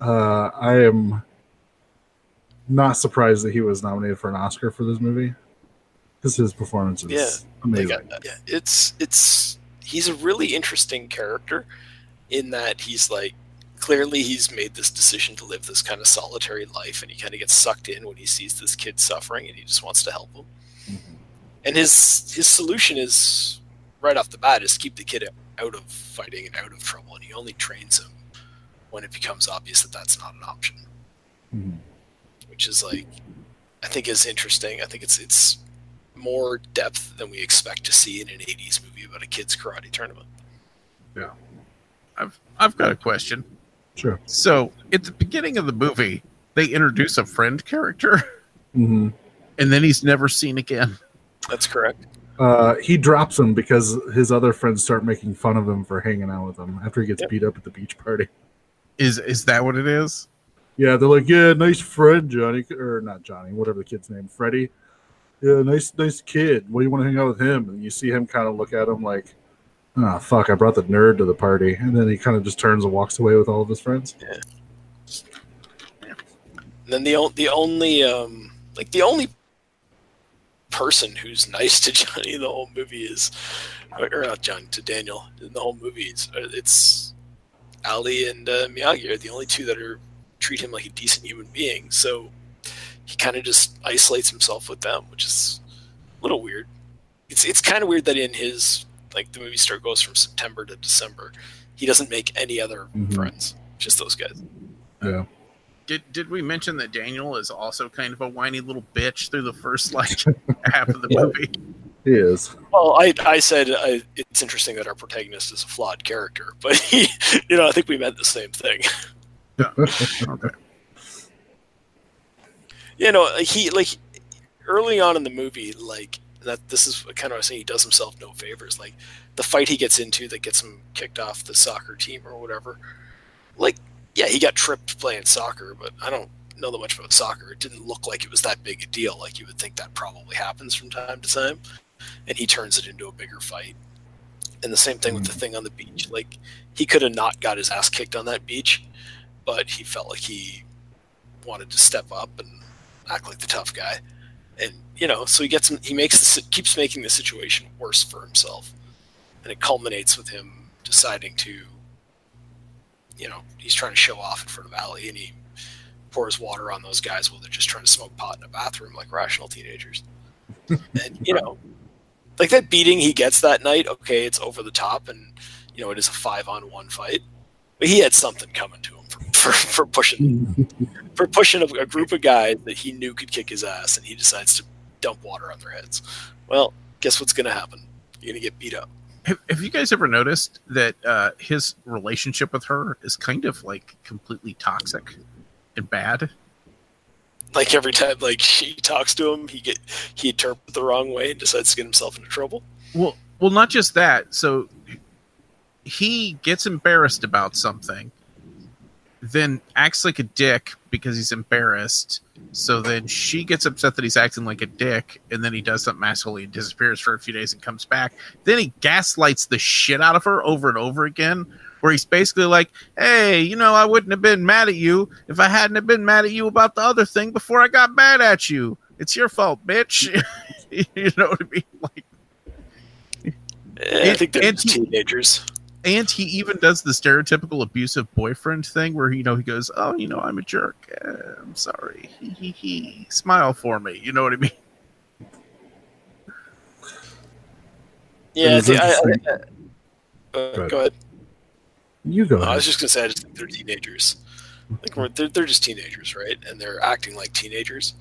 D: uh, I am not surprised that he was nominated for an Oscar for this movie. Because his performance is
E: Yeah,
D: amazing.
E: Like, yeah, it's it's he's a really interesting character in that he's like clearly he's made this decision to live this kind of solitary life and he kind of gets sucked in when he sees this kid suffering and he just wants to help him. And his his solution is right off the bat is keep the kid out of fighting and out of trouble and he only trains him when it becomes obvious that that's not an option
D: Mhm.
E: which is like I think is interesting. I think it's it's more depth than we expect to see in an 80s movie about a kids karate tournament. Yeah.
F: I've I've got a question.
D: Sure.
F: So at the beginning of the movie, they introduce a friend character,
D: hmm
F: and then he's never seen again.
E: That's correct.
D: Uh, he drops him because his other friends start making fun of him for hanging out with him after he gets
E: Yep.
D: beat up at the beach party.
F: Is is that what it is?
D: Yeah, they're like, "Yeah, nice friend, Johnny," or not Johnny, whatever the kid's name, Freddie. Yeah, nice, nice kid. Well, you want to hang out with him? And you see him kind of look at him like, "Ah, fuck, I brought the nerd to the party," and then he kind of just turns and walks away with all of his friends. Yeah.
E: And then the o- the only um like the only person who's [LAUGHS] nice to Johnny in the whole movie is or not Johnny to Daniel in the whole movie is uh, it's Ali and uh, Miyagi are the only two that are treat him like a decent human being. So he kind of just isolates himself with them, which is a little weird. It's it's kind of weird that in his like the movie star goes from September to December, he doesn't make any other
D: Mhm.
E: friends, just those guys.
D: Yeah,
F: Did did we mention that Daniel is also kind of a whiny little bitch through the first like [LAUGHS] half of the
D: Yeah.
F: movie?
D: He is.
E: Well, I, I said I, it's interesting that our protagonist is a flawed character, [LAUGHS] but he, you know, I think we meant the same thing.
F: Okay.
E: You know, he like early on in the movie, like that. This is kind of what I was saying. He does himself no favors. Like the fight he gets into that gets him kicked off the soccer team or whatever. Like, yeah, he got tripped playing soccer, but I don't know that much about soccer. It didn't look like it was that big a deal. Like you would think that probably happens from time to time, and he turns it into a bigger fight. And the same thing with the mm. thing on the beach. Like he could have not got his ass kicked on that beach, but he felt like he wanted to step up and act like the tough guy. And you know, so he gets he makes the keeps making the situation worse for himself, and it culminates with him deciding to, you know, he's trying to show off in front of Ali, and he pours water on those guys while they're just trying to smoke pot in a bathroom like rational teenagers. [LAUGHS] and you know, like that beating he gets that night, okay, it's over the top, and you know, it is a five on one fight, but he had something coming to him for [LAUGHS] for, for pushing [LAUGHS] for pushing a, a group of guys that he knew could kick his ass, and he decides to dump water on their heads. Well, guess what's going to happen? You're going to get beat up.
F: Have, have you guys ever noticed that uh, his relationship with her is kind of like completely toxic and bad?
E: Like every time, like she talks to him, he get he interprets the wrong way and decides to get himself into trouble.
F: Well, well, not just that. So he gets embarrassed about something, then acts like a dick because he's embarrassed. So then she gets upset that he's acting like a dick, and then he does something asshole and disappears for a few days and comes back. Then he gaslights the shit out of her over and over again. Where he's basically like, "Hey, you know, I wouldn't have been mad at you if I hadn't have been mad at you about the other thing before I got mad at you. It's your fault, bitch." [LAUGHS] you know what I mean? Like,
E: I
F: And-
E: think they're
F: and
E: just
F: he-
E: teenagers.
F: and he even does the stereotypical abusive boyfriend thing where you know he goes oh you know i'm a jerk Eh, i'm sorry he, he, he. smile for me you know what i mean
E: Yeah, I I, I, uh, go ahead.
D: You go.
E: I was just gonna say, I just think they're teenagers. Like we're, they're they're just teenagers, right? And they're acting like teenagers.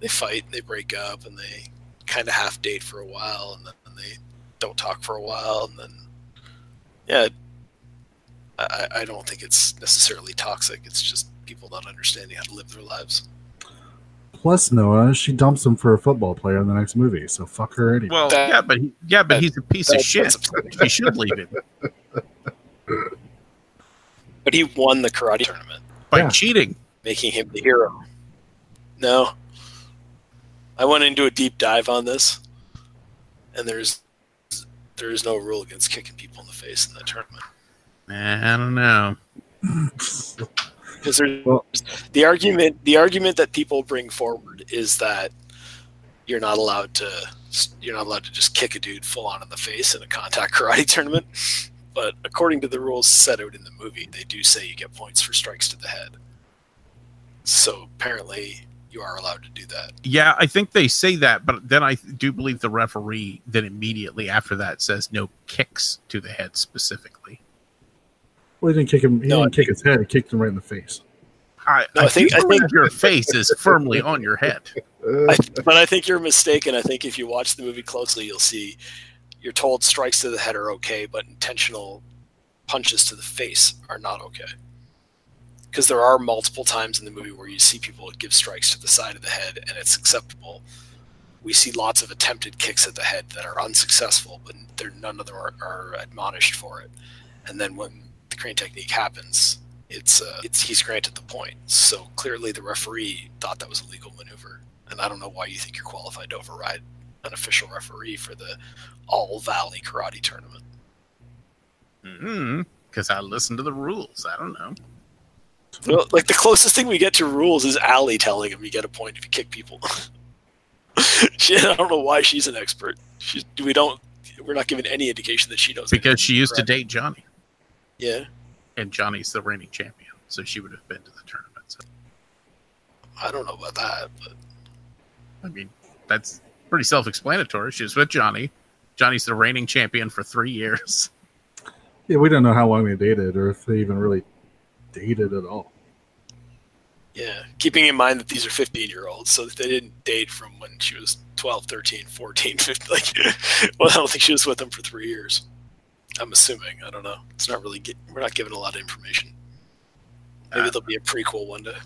E: They fight, and they break up, and they kind of half date for a while, and then they don't talk for a while, and then yeah, I, I don't think it's necessarily toxic. It's just people not understanding how to live their lives.
D: Plus, Noah, she dumps him for a football player in the next movie, so fuck her anyway.
F: Well,
E: That-
F: yeah, but he, yeah, but he's a piece of shit. [LAUGHS] He should leave him
E: But he won the karate tournament,
F: by
D: Yeah.
F: cheating.
E: making him the hero. No, I went into a deep dive on this, and there's there is no rule against kicking people in the face in that tournament.
F: I don't know.
E: because there's
D: Well-
E: the argument the argument that people bring forward is that you're not allowed to you're not allowed to just kick a dude full on in the face in a contact karate tournament but according to the rules set out in the movie they do say you get points for strikes to the head so apparently you are allowed to do that
F: Yeah, I think they say that, but then I do believe the referee then immediately after that says no kicks to the head specifically.
D: Well, he didn't kick him. He
E: No,
D: didn't kick his head. He kicked him right in the face.
F: I,
E: No,
F: I,
E: I think-
F: think,
E: I think-
F: your face is firmly on your head. [LAUGHS]
E: I, but i think you're mistaken i think if you watch the movie closely you'll see you're told strikes to the head are okay but intentional punches to the face are not okay. Because there are multiple times in the movie where you see people give strikes to the side of the head and it's acceptable. We see lots of attempted kicks at the head that are unsuccessful but they're, none of them are, are admonished for it. And then when the crane technique happens it's, uh, it's he's granted the point. So clearly the referee thought that was a legal maneuver. And i don't know why you think you're qualified to override an official referee for the all valley karate tournament Hmm.
F: Because I listen to the rules. I don't know.
E: Well, like the closest thing we get to rules is Allie telling him you get a point if you kick people. [LAUGHS] she, I don't know why she's an expert. She's, we don't. We're not given any indication that she knows.
F: Because she used to date Johnny,
E: Yeah,
F: and Johnny's the reigning champion, so she would have been to the tournament. So,
E: I don't know about that, but
F: I mean, that's pretty self-explanatory. She was with Johnny. Johnny's the reigning champion for three years.
D: yeah, we don't know how long they dated or if they even really dated at all.
E: yeah. Keeping in mind that these are 15 year olds, so they didn't date from when she was 12, 13, 14, [LAUGHS] 15. Like, well, I don't think she was with them for three years. I'm assuming. I don't know. It's not really. Get, we're not given a lot of information. Maybe
F: Uh,
E: there'll be a prequel one day.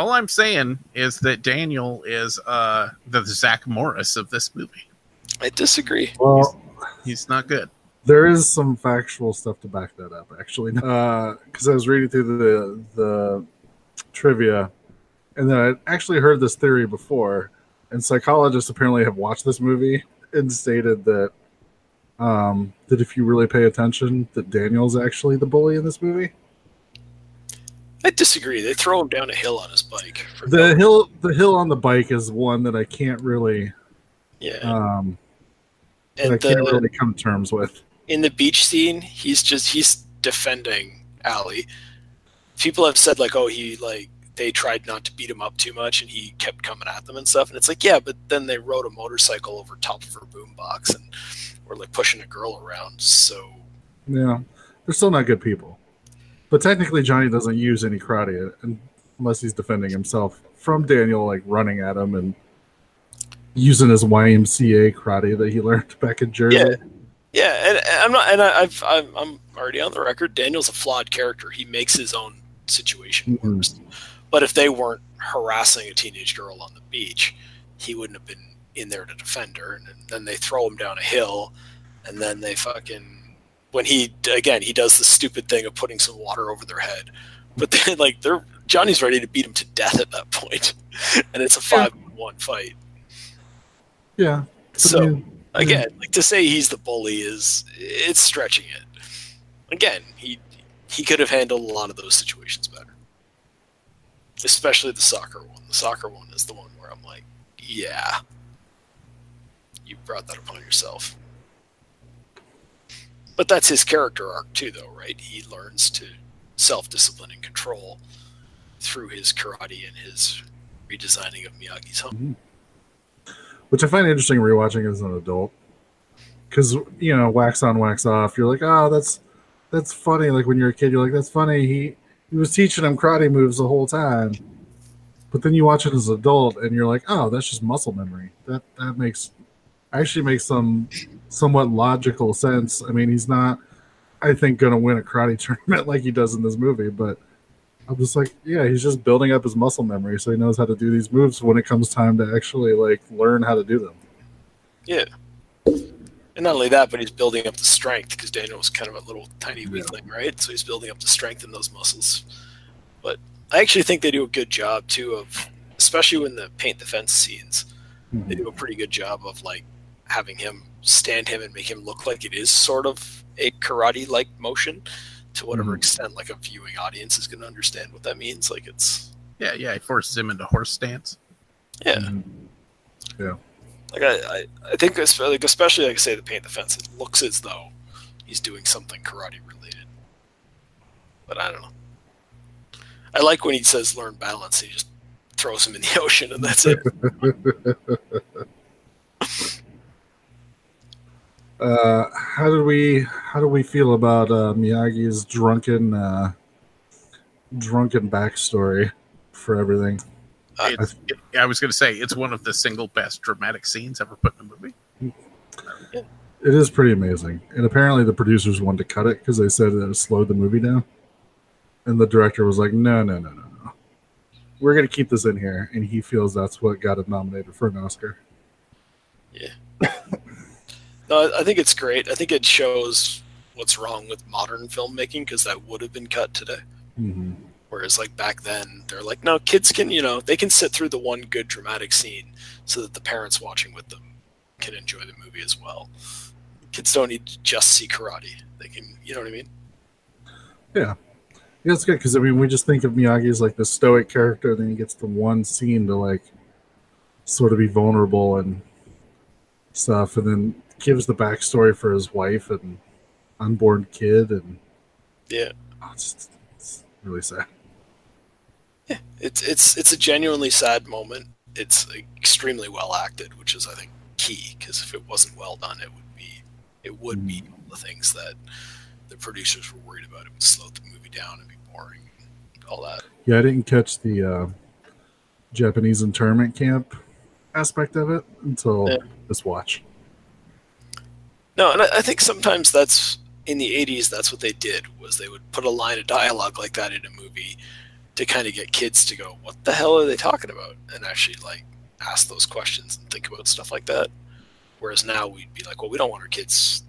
F: All I'm saying is that Daniel is uh, the Zach Morris of this movie.
E: I disagree.
D: Well,
F: He's not good.
D: there is some factual stuff to back that up, actually. [LAUGHS] Because I was reading through the the trivia, and then I actually heard this theory before, and psychologists apparently have watched this movie and stated that um, that if you really pay attention, that Daniel's actually the bully in this movie.
E: I disagree. They throw him down a hill on his bike.
D: The hill, the hill on the bike is one that I can't really,
E: yeah,
D: um, I
E: and
D: can't
E: the,
D: really come to terms with.
E: in the beach scene, he's just he's defending Allie. People have said like, oh, he like they tried not to beat him up too much, and he kept coming at them and stuff. And it's like, yeah, but then they rode a motorcycle over top of her boombox and were like pushing a girl around. So
D: Yeah, they're still not good people. But technically, Johnny doesn't use any karate un- unless he's defending himself from Daniel, like running at him and using his YMCA karate that he [LAUGHS] learned back in Jersey.
E: Yeah. Yeah, and, and I'm not, and I, I've, I'm, I'm already on the record. Daniel's a flawed character. He makes his own situation
D: Mhm.
E: worse. But if they weren't harassing a teenage girl on the beach, he wouldn't have been in there to defend her. And then they throw him down a hill, and then they fucking when he again he does the stupid thing of putting some water over their head. But [LAUGHS] then like they're Johnny's ready to beat him to death at that point, [LAUGHS] and it's a five one fight.
D: Yeah.
E: So
D: mean,
E: again, like to say he's the bully is it's stretching it. Again, he he could have handled a lot of those situations better. Especially the soccer one. The soccer one is the one where I'm like, yeah. You brought that upon yourself. But that's his character arc too though, right? He learns to self-discipline and control through his karate and his redesigning of Miyagi's home. Mm-hmm.
D: which I find interesting rewatching as an adult. Because you know, wax on, wax off. You're like, oh, that's that's funny. Like when you're a kid, you're like, that's funny. He he was teaching him karate moves the whole time. But then you watch it as an adult, and you're like, oh, that's just muscle memory. That that makes actually makes some somewhat logical sense. I mean, he's not, I think, going to win a karate [LAUGHS] tournament like he does in this movie, but I'm just like, yeah, he's just building up his muscle memory, so he knows how to do these moves when it comes time to actually like learn how to do them.
E: Yeah. And not only that, but he's building up the strength because Daniel was kind of a little tiny weakling, right? So he's building up the strength in those muscles. But I actually think they do a good job too of, especially in the paint the fence scenes, they hmm. do a pretty good job of like having him stand him and make him look like it is sort of a karate like motion to whatever
D: Mhm.
E: extent like a viewing audience is going to understand what that means. Like it's
F: Yeah, yeah. He forces him into horse stance.
E: yeah.
D: Yeah.
E: Like I, I, I think it's like especially like I say the paint the fence, it looks as though he's doing something karate related. But I don't know. I like when he says learn balance. He just throws him in the [LAUGHS] ocean and that's it. [LAUGHS]
D: Uh, how did we how do we feel about uh, Miyagi's drunken uh, drunken backstory for everything?
E: Uh,
F: It's, it, I was going to say it's one of the single best dramatic scenes ever put in a movie.
D: It is pretty amazing, and apparently the producers wanted to cut it because they said that it slowed the movie down, and the director was like, "No, no, no, no, no, we're gonna keep this in here," and he feels that's what got him nominated for an Oscar.
E: No, I- think it's great. I think it shows what's wrong with modern filmmaking because that would have been cut today.
D: Mm-hmm.
E: Whereas like back then, they're like, no, kids can, you know, they can sit through the one good dramatic scene so that the parents watching with them can enjoy the movie as well. Kids don't need to just see karate. They can, you know what I mean?
D: Yeah, it's good because I mean we just think of Miyagi as like the stoic character, then he gets the one scene to like sort of be vulnerable and stuff, and then gives the backstory for his wife and unborn kid, and
E: Yeah.
D: oh, it's, it's really sad.
E: Yeah, it's it's it's a genuinely sad moment. It's extremely well acted, which is I think key because if it wasn't well done, it would be it would be all the things that the producers were worried about. It would slow the movie down and be boring, and all that.
D: Yeah, I didn't catch the uh, Japanese internment camp aspect of it until
E: Yeah.
D: this watch.
E: No, and I, I think sometimes that's in the '80s. That's what they did was they would put a line of dialogue like that in a movie to kind of get kids to go, "What the hell are they talking about?" and actually like ask those questions and think about stuff like that. Whereas now we'd be like, "Well, we don't want our kids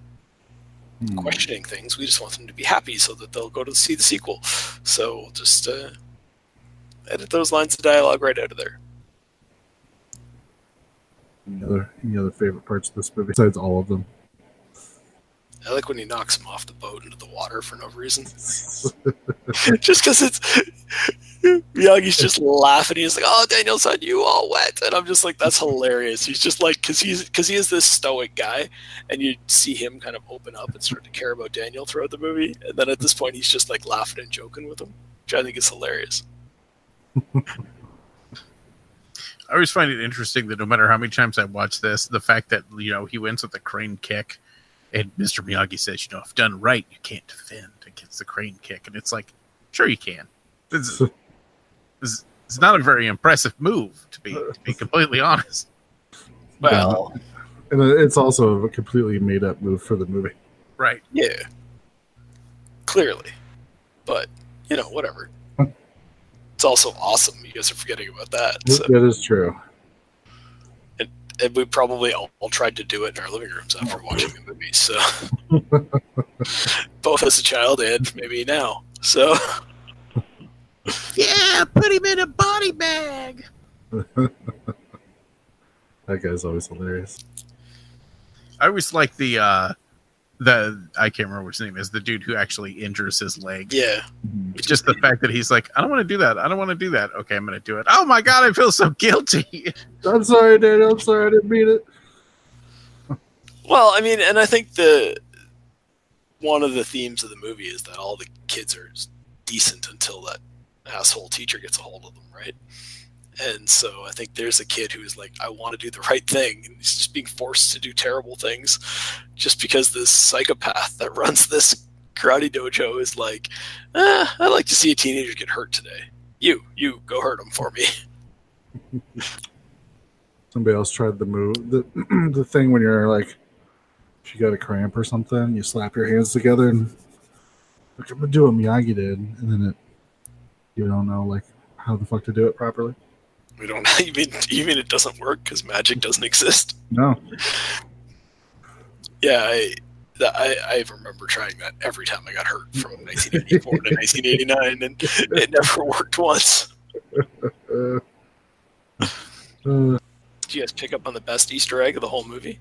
D: Hmm.
E: questioning things. We just want them to be happy so that they'll go to see the sequel." So we'll just uh, edit those lines of dialogue right out of there.
D: Any other any other favorite parts of this movie besides all of them?
E: I like when he knocks him off the boat into the water for no reason. [LAUGHS] just because it's Miyagi's just laughing. He's like, "Oh, Daniel-san, you all wet," and I'm just like, "That's hilarious." He's just like, because he's because he is this stoic guy, and you see him kind of open up and start to care about Daniel throughout the movie, and then at this point, he's just like laughing and joking with him, which I think is hilarious.
F: I always find it interesting that no matter how many times I watch this, the fact that you know he wins with a crane kick, and Mr. Miyagi says, you know, if done right, you can't defend against the crane kick, and it's like, sure you can. It's, it's, it's not a very impressive move to be to be completely honest.
E: Well,
D: and it's also a completely made up move for the movie.
F: Right.
E: yeah, clearly, but you know, whatever. It's also awesome. You guys are forgetting about that. So.
D: That is true.
E: And we probably all, all tried to do it in our living rooms after watching the movie. So [LAUGHS] both as a child and maybe now. So
F: Yeah, put him in a body bag. [LAUGHS]
D: That guy's always hilarious.
F: I always like the uh the I can't remember which name is the dude who actually injures his leg.
E: yeah,
F: It's just the fact that he's like, I don't want to do that. I don't want to do that. Okay, I'm going to do it. Oh my god, I feel so guilty. [LAUGHS]
D: I'm sorry, Daniel. I'm sorry, I didn't mean it.
E: well, I mean, and I think the one of the themes of the movie is that all the kids are decent until that asshole teacher gets a hold of them, right? And so I think there's a kid who is like, I want to do the right thing, and he's just being forced to do terrible things, just because this psychopath that runs this karate dojo is like, eh, I'd like to see a teenager get hurt today. You, you, go hurt him for me. [LAUGHS]
D: Somebody else tried the move the [CLEARS THROAT] the thing when you're like, if you got a cramp or something, you slap your hands together and like I'm gonna do what Miyagi did, and then it you don't know like how the fuck to do it properly.
E: We don't. [LAUGHS] even mean it doesn't work because magic doesn't exist?
D: No,
E: Yeah, I, I I remember trying that every time I got hurt from 1984 to 1989, and it never [LAUGHS] worked once. [LAUGHS] Did you guys pick up on the best Easter egg of the whole movie?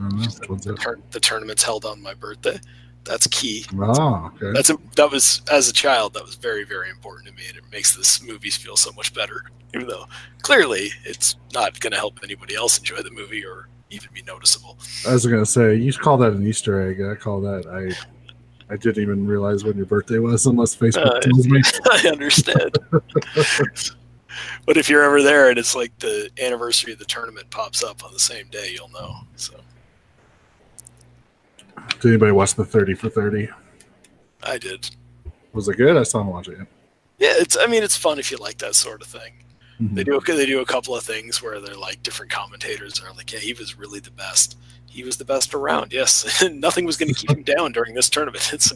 D: I don't know. Which
E: The, tur- the tournament's held on my birthday. That's key.
D: Oh, okay.
E: That's a, that was as a child that was very very important to me, and it makes this movies feel so much better. Even though clearly it's not going to help anybody else enjoy the movie or even be noticeable.
D: I was gonna say you call that an Easter egg. I call that I. I didn't even realize when your birthday was unless Facebook
E: Uh, [LAUGHS]
D: tells me.
E: I understand. but if you're ever there and it's like the anniversary of the tournament pops up on the same day, you'll know. So
D: Did anybody watch the thirty for thirty?
E: I did.
D: Was it good? I still haven't watched it yet.
E: Yeah, it's. I mean, it's fun if you like that sort of thing.
D: Mhm.
E: They do. They do a couple of things where they're like different commentators are like, yeah, he was really the best. He was the best around. Yes, [LAUGHS] nothing was going to keep him [LAUGHS] down during this tournament. [LAUGHS] It's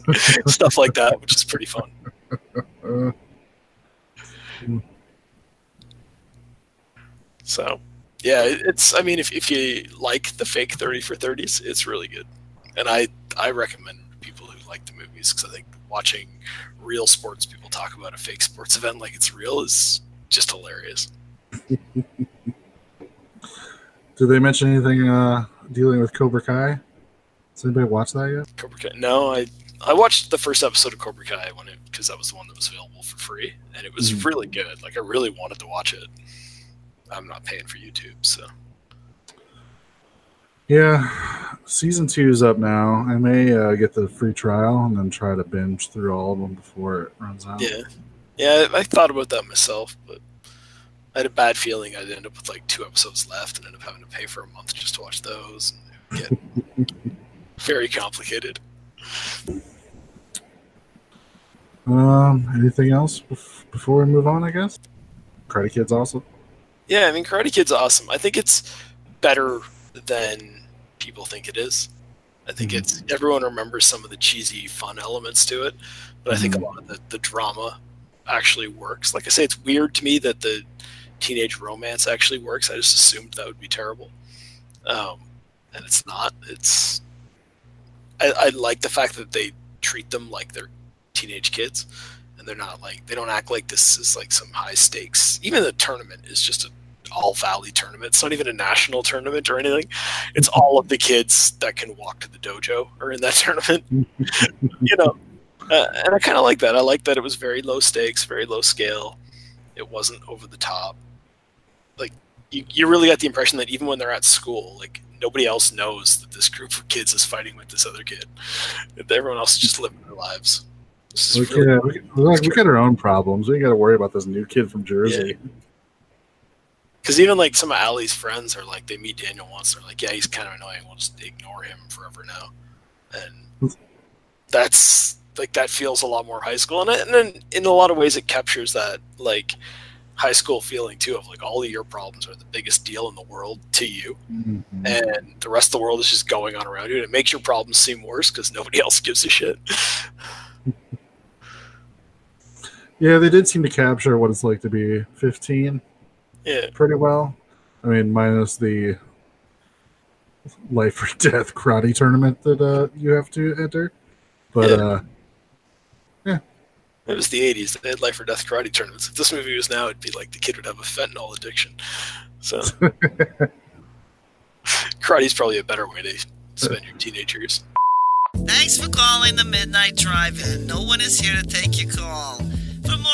E: stuff like that, which is pretty fun. So, yeah, it's. I mean, if, if you like the fake thirty for thirties, it's really good, and I I recommend people who like the movies because I think watching real sports people talk about a fake sports [LAUGHS] event like it's real is just hilarious. [LAUGHS]
D: did they mention anything uh, dealing with Cobra Kai? Has anybody watched that yet?
E: Cobra Kai. No, I I watched the first episode of Cobra Kai when it because that was the one that was available for free, and it was
D: Mhm.
E: really good. Like I really wanted to watch it. I'm not paying for YouTube, so
D: Yeah, season two is up now. I may uh, get the free trial and then try to binge through all of them before it runs out.
E: yeah, yeah. I I thought about that myself, but I had a bad feeling I'd end up with like two episodes left and end up having to pay for a month just to watch those. And get [LAUGHS] very complicated.
D: Um, anything else before we move on? I guess. Karate Kid's awesome.
E: Yeah, I mean, Karate Kid's awesome. I think it's better than people think it is. I think
D: Mhm.
E: it's everyone remembers some of the cheesy fun elements to it, but I think a lot of the, the drama actually works. Like I say, it's weird to me that the teenage romance actually works. I just assumed that would be terrible, um, and it's not. It's I, I like the fact that they treat them like they're teenage kids, and they're not like they don't act like this is like some high stakes. Even the tournament is just a all valley tournament. It's not even a national tournament or anything. It's all of the kids that can walk to the dojo are in that [LAUGHS] tournament. [LAUGHS] you know, uh, and I kind of like that. I like that it was very low stakes, very low scale. It wasn't over the top. Like you, you really got the impression that even when they're at school, like nobody else knows that this group of kids is fighting with this other kid. Everyone else is just living their lives.
D: We,
E: really-
D: yeah, we, we, we got our own problems. We got to worry about this new kid from Jersey.
E: Because even like some of Ali's friends are like, they meet Daniel once, they're like, yeah, he's kind of annoying. We'll just ignore him forever now. And that's like, that feels a lot more high school. And, it- and then in a lot of ways, it captures that like high school feeling too of like all of your problems are the biggest deal in the world to you.
D: Mhm.
E: And the rest of the world is just going on around you. And it makes your problems seem worse because nobody [LAUGHS] else gives a shit. [LAUGHS]
D: Yeah, they did seem to capture what it's like to be 15
E: Yeah.
D: pretty well. I mean, minus the life or [LAUGHS] death karate tournament that uh, you have to enter. But
E: Yeah.
D: uh,
E: It was the 80s. They had life or death karate tournaments. If this movie was now, it'd be like the kid would have a fentanyl addiction. So, [LAUGHS] karate's probably a better way to spend your teenage years.
A: Thanks for calling the Midnight Drive-In. No one is here to take your call.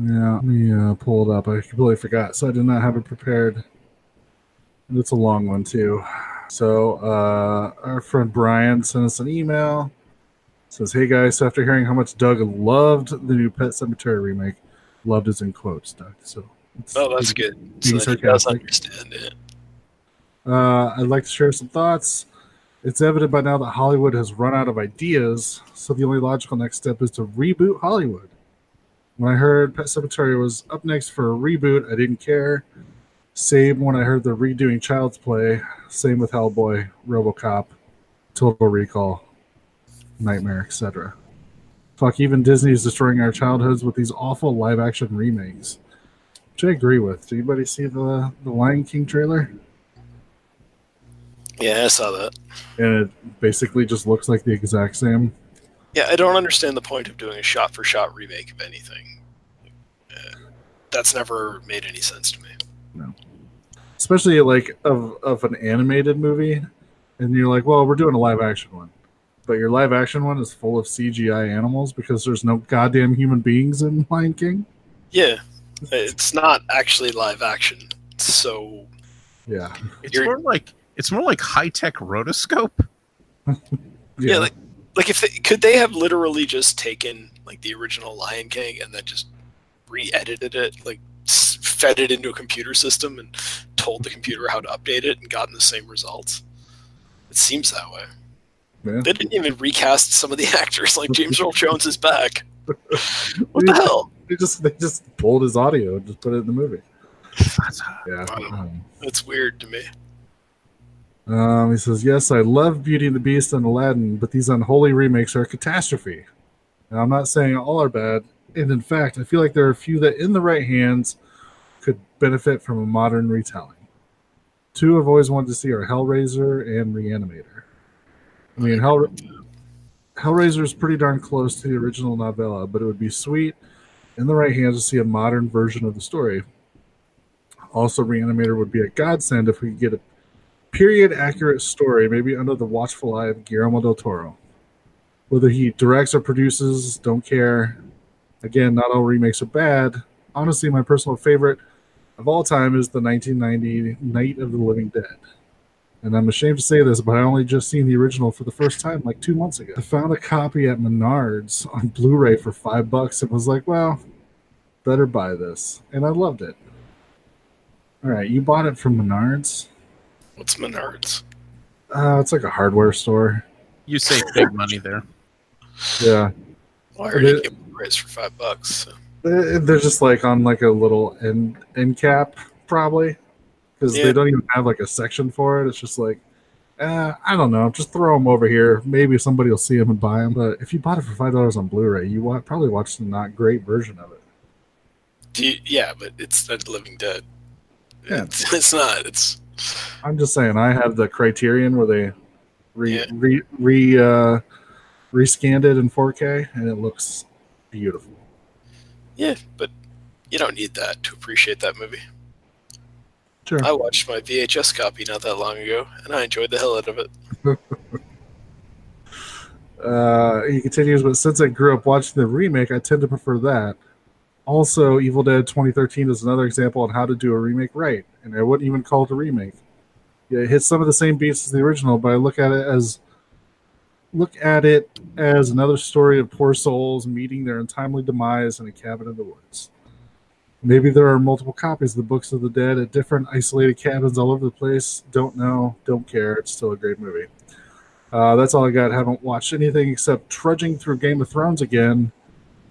D: Yeah, let me uh, pull it up. I completely forgot, so I did not have it prepared. And it's a long one too. So uh, our friend Brian sent us an email. Says, "Hey guys, so after hearing how much Doug loved the new Pet Sematary remake, loved is in quotes, Doug. So it's-
E: Oh, that's good. So that he does understand it.
D: Uh, I'd like to share some thoughts. It's evident by now that Hollywood has run out of ideas, so the only logical next step is to reboot Hollywood. When I heard Pet Sematary was up next for a reboot, I didn't care. Same when I heard they're redoing Child's Play. Same with Hellboy, RoboCop, Total Recall, Nightmare, etc. Fuck, even Disney's destroying our childhoods with these awful live-action remakes, which I agree with. Did anybody see the the Lion King trailer?
E: Yeah, I saw that.
D: and it basically just looks like the exact same.
E: Yeah, I don't understand the point of doing a shot for shot remake of anything. Uh, that's never made any sense to me. No.
D: Especially like of of an animated movie, and you're like, well, we're doing a live action one, but your live action one is full of CGI animals because there's no goddamn human beings in [LAUGHS] Lion King.
E: Yeah, it's not actually live action. So
D: Yeah,
F: It's
E: You're-
F: more like it's more like high tech rotoscope. [LAUGHS]
E: yeah, like like if they, could they have literally just taken like the original Lion King and then just re-edited it, like fed it into a computer system and told the computer how to update it and gotten the same results? It seems that way.
D: Yeah.
E: They didn't even recast some of the [LAUGHS] actors. Like James Earl Jones is back. [LAUGHS] What the hell?
D: they just they just pulled his audio and just put it in the movie. [LAUGHS] Yeah. Um,
E: That's weird to me.
D: Um, he says, Yes, I love Beauty and the Beast and Aladdin, but these unholy remakes are a catastrophe. Now, I'm not saying all are bad, and in fact, I feel like there are a few that, in the right hands, could benefit from a modern retelling. Two I've always wanted to see are Hellraiser and Reanimator. I mean, Hell, Hellraiser is pretty darn close to the original novella, but it would be sweet in the right hands to see a modern version of the story. Also, Reanimator would be a godsend if we could get a period accurate story, maybe under the watchful eye of Guillermo del Toro. Whether he directs or produces, don't care. Again, not all remakes are bad. Honestly, my personal favorite of all time is the 1990 Night of the Living Dead. And I'm ashamed to say this, but I only just seen the original for the first time like two months ago. I found a copy at Menards on Blu-ray for five bucks and was like, well, better buy this. And I loved it. All right, you bought it from Menards?
E: What's Menards?
D: Uh, it's like a hardware store.
F: You save big money there. [LAUGHS]
D: Yeah,
E: Well, I already
D: It-
E: gave price for five bucks. So.
D: They- they're just like on like a little end end cap probably because
E: Yeah.
D: they don't even have like a section for it. It's just like, uh, I don't know, just throw them over here. Maybe somebody will see them and buy them. But if you bought it for five dollars on Blu-ray, you wa- probably watched the not great version of it.
E: Do you, yeah, but it's not Living Dead.
D: Yeah.
E: It's, [LAUGHS] it's not. It's
D: I'm just saying, I have the Criterion where they re
E: Yeah.
D: re re uh, rescanned it in 4K, and it looks beautiful.
E: yeah, but you don't need that to appreciate that movie.
D: Sure.
E: I watched my VHS copy not that long ago, and I enjoyed the hell out of it. [LAUGHS]
D: Uh, he continues, but since I grew up watching the remake, I tend to prefer that. Also, Evil Dead 2013 is another example on how to do a remake right, and I wouldn't even call it a remake. Yeah, it hits some of the same beats as the original, but I look at it as look at it as another story of poor souls meeting their untimely demise in a cabin in the woods. Maybe there are multiple copies of the Books of the Dead at different isolated cabins all over the place. Don't know, don't care. It's still a great movie. Uh, that's all I got. Haven't watched anything except trudging through Game of Thrones again.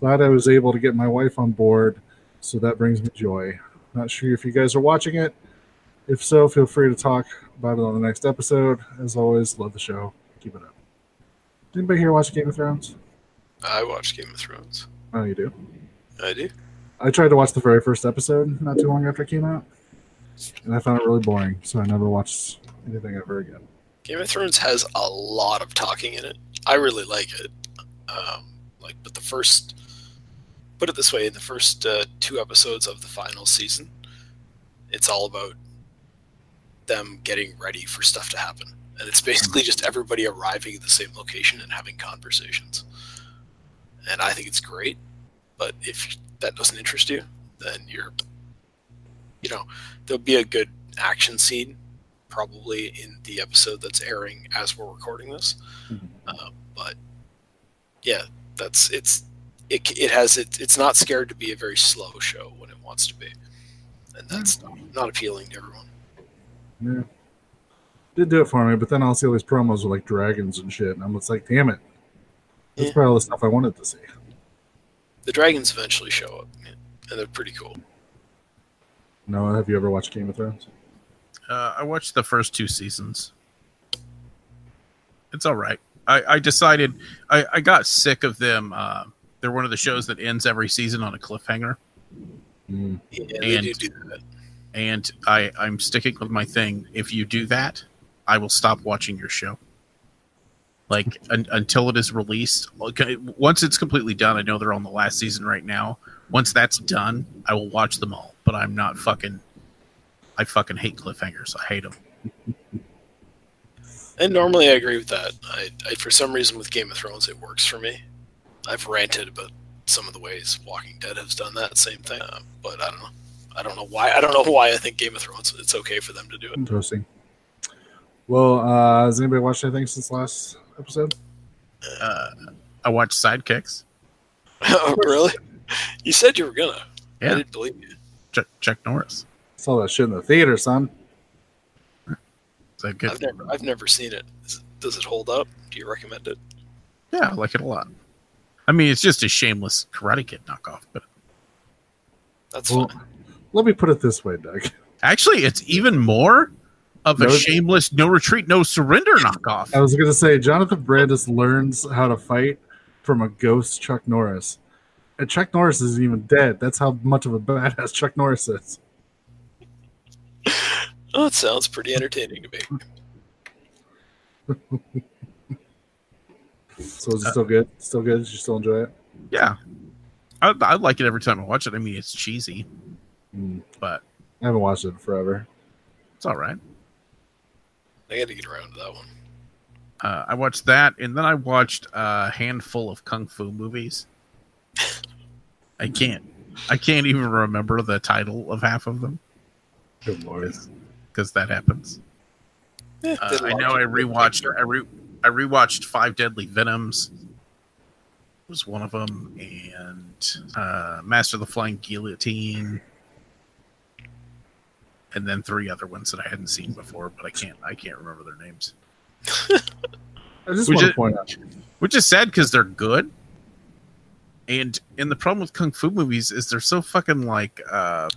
D: Glad I was able to get my wife on board, so that brings me joy. Not sure if you guys are watching it. If so, feel free to talk about it on the next episode. As always, love the show. Keep it up. Did anybody here watch Game of Thrones?
E: I watch Game of Thrones.
D: Oh, you do.
E: I do.
D: I tried to watch the very first episode not too long after it came out, and I found it really boring. So I never watched anything ever again.
E: Game of Thrones has a lot of talking in it. I really like it. Um, like, but the first, put it this way, in the first uh, two episodes of the final season, it's all about them getting ready for stuff to happen, and it's basically just everybody arriving at the same location and having conversations. And I think it's great. But if that doesn't interest you, then you're, you know, there'll be a good action scene probably in the episode that's airing as we're recording this.
D: Mhm.
E: Uh, but yeah, that's it's it, it has it, it's not scared to be a very slow show when it wants to be, and that's not, not appealing to everyone.
D: Yeah. Did do it for me, but then I'll see all these promos with like dragons and shit, and I'm just like, damn it. That's
E: Yeah.
D: probably all the stuff I wanted to see.
E: The dragons eventually show up, and they're pretty cool.
D: Noah, have you ever watched Game of Thrones?
F: Uh, I watched the first two seasons. It's all right. I, I decided I, I got sick of them. Uh, they're one of the shows that ends every season on a cliffhanger,
D: Mm.
E: Yeah, they
F: And-
E: do do that.
F: and I I'm sticking with my thing. If you do that, I will stop watching your show. Like un, until it is released. Okay, Once it's completely done, I know they're on the last season right now. Once that's done, I will watch them all. But I'm not fucking. I fucking hate cliffhangers. I hate them.
E: And normally I agree with that. I, I for some reason with Game of Thrones it works for me. I've ranted about some of the ways Walking Dead has done that same thing, uh, but I don't know. I don't know why. I don't know why I think Game of Thrones it's okay for them to do it.
D: Interesting. Well, uh, has anybody watched anything since last episode?
F: Uh, I watched Sidekicks. [LAUGHS]
E: oh, really? You said you were gonna. I
F: Yeah,
E: didn't believe you.
F: Chuck, Chuck Norris.
D: Saw that shit in the theater, son.
F: Is that good?
E: I've never I've never seen it. Does it hold up? Do you recommend it?
F: Yeah, I like it a lot. I mean, it's just a shameless Karate Kid knockoff, but
E: That's
D: Well,
E: fine.
D: let me put it this way, Doug.
F: actually, it's even more of a shameless no retreat, no surrender knockoff.
D: I was going to say Jonathan Brandis learns how to fight from a ghost Chuck Norris. And Chuck Norris isn't even dead. That's how much of a badass Chuck Norris is.
E: Oh, it sounds pretty entertaining to me. [LAUGHS]
D: So is it still good? Still good? Did you still enjoy it?
F: Yeah, I, I like it every time I watch it. I mean, it's cheesy,
D: Mm,
F: but
D: I haven't watched it in forever.
F: it's all right.
E: I got to get around to that one.
F: Uh, I watched that, and then I watched a handful of kung fu movies. I can't, I can't even remember the title of half of them
D: Good lord.
F: because that happens.
E: Yeah,
F: Uh,
E: did a
F: I
E: lot
F: know I rewatched. I re I rewatched Five Deadly Venoms. Was one of them, and uh, Master of the Flying Guillotine, and then three other ones that I hadn't seen before, but I can't. I can't remember their names, [LAUGHS]
D: I just
F: We
D: want to point out
F: which is sad because they're good. And and the problem with kung fu movies is they're so fucking like uh,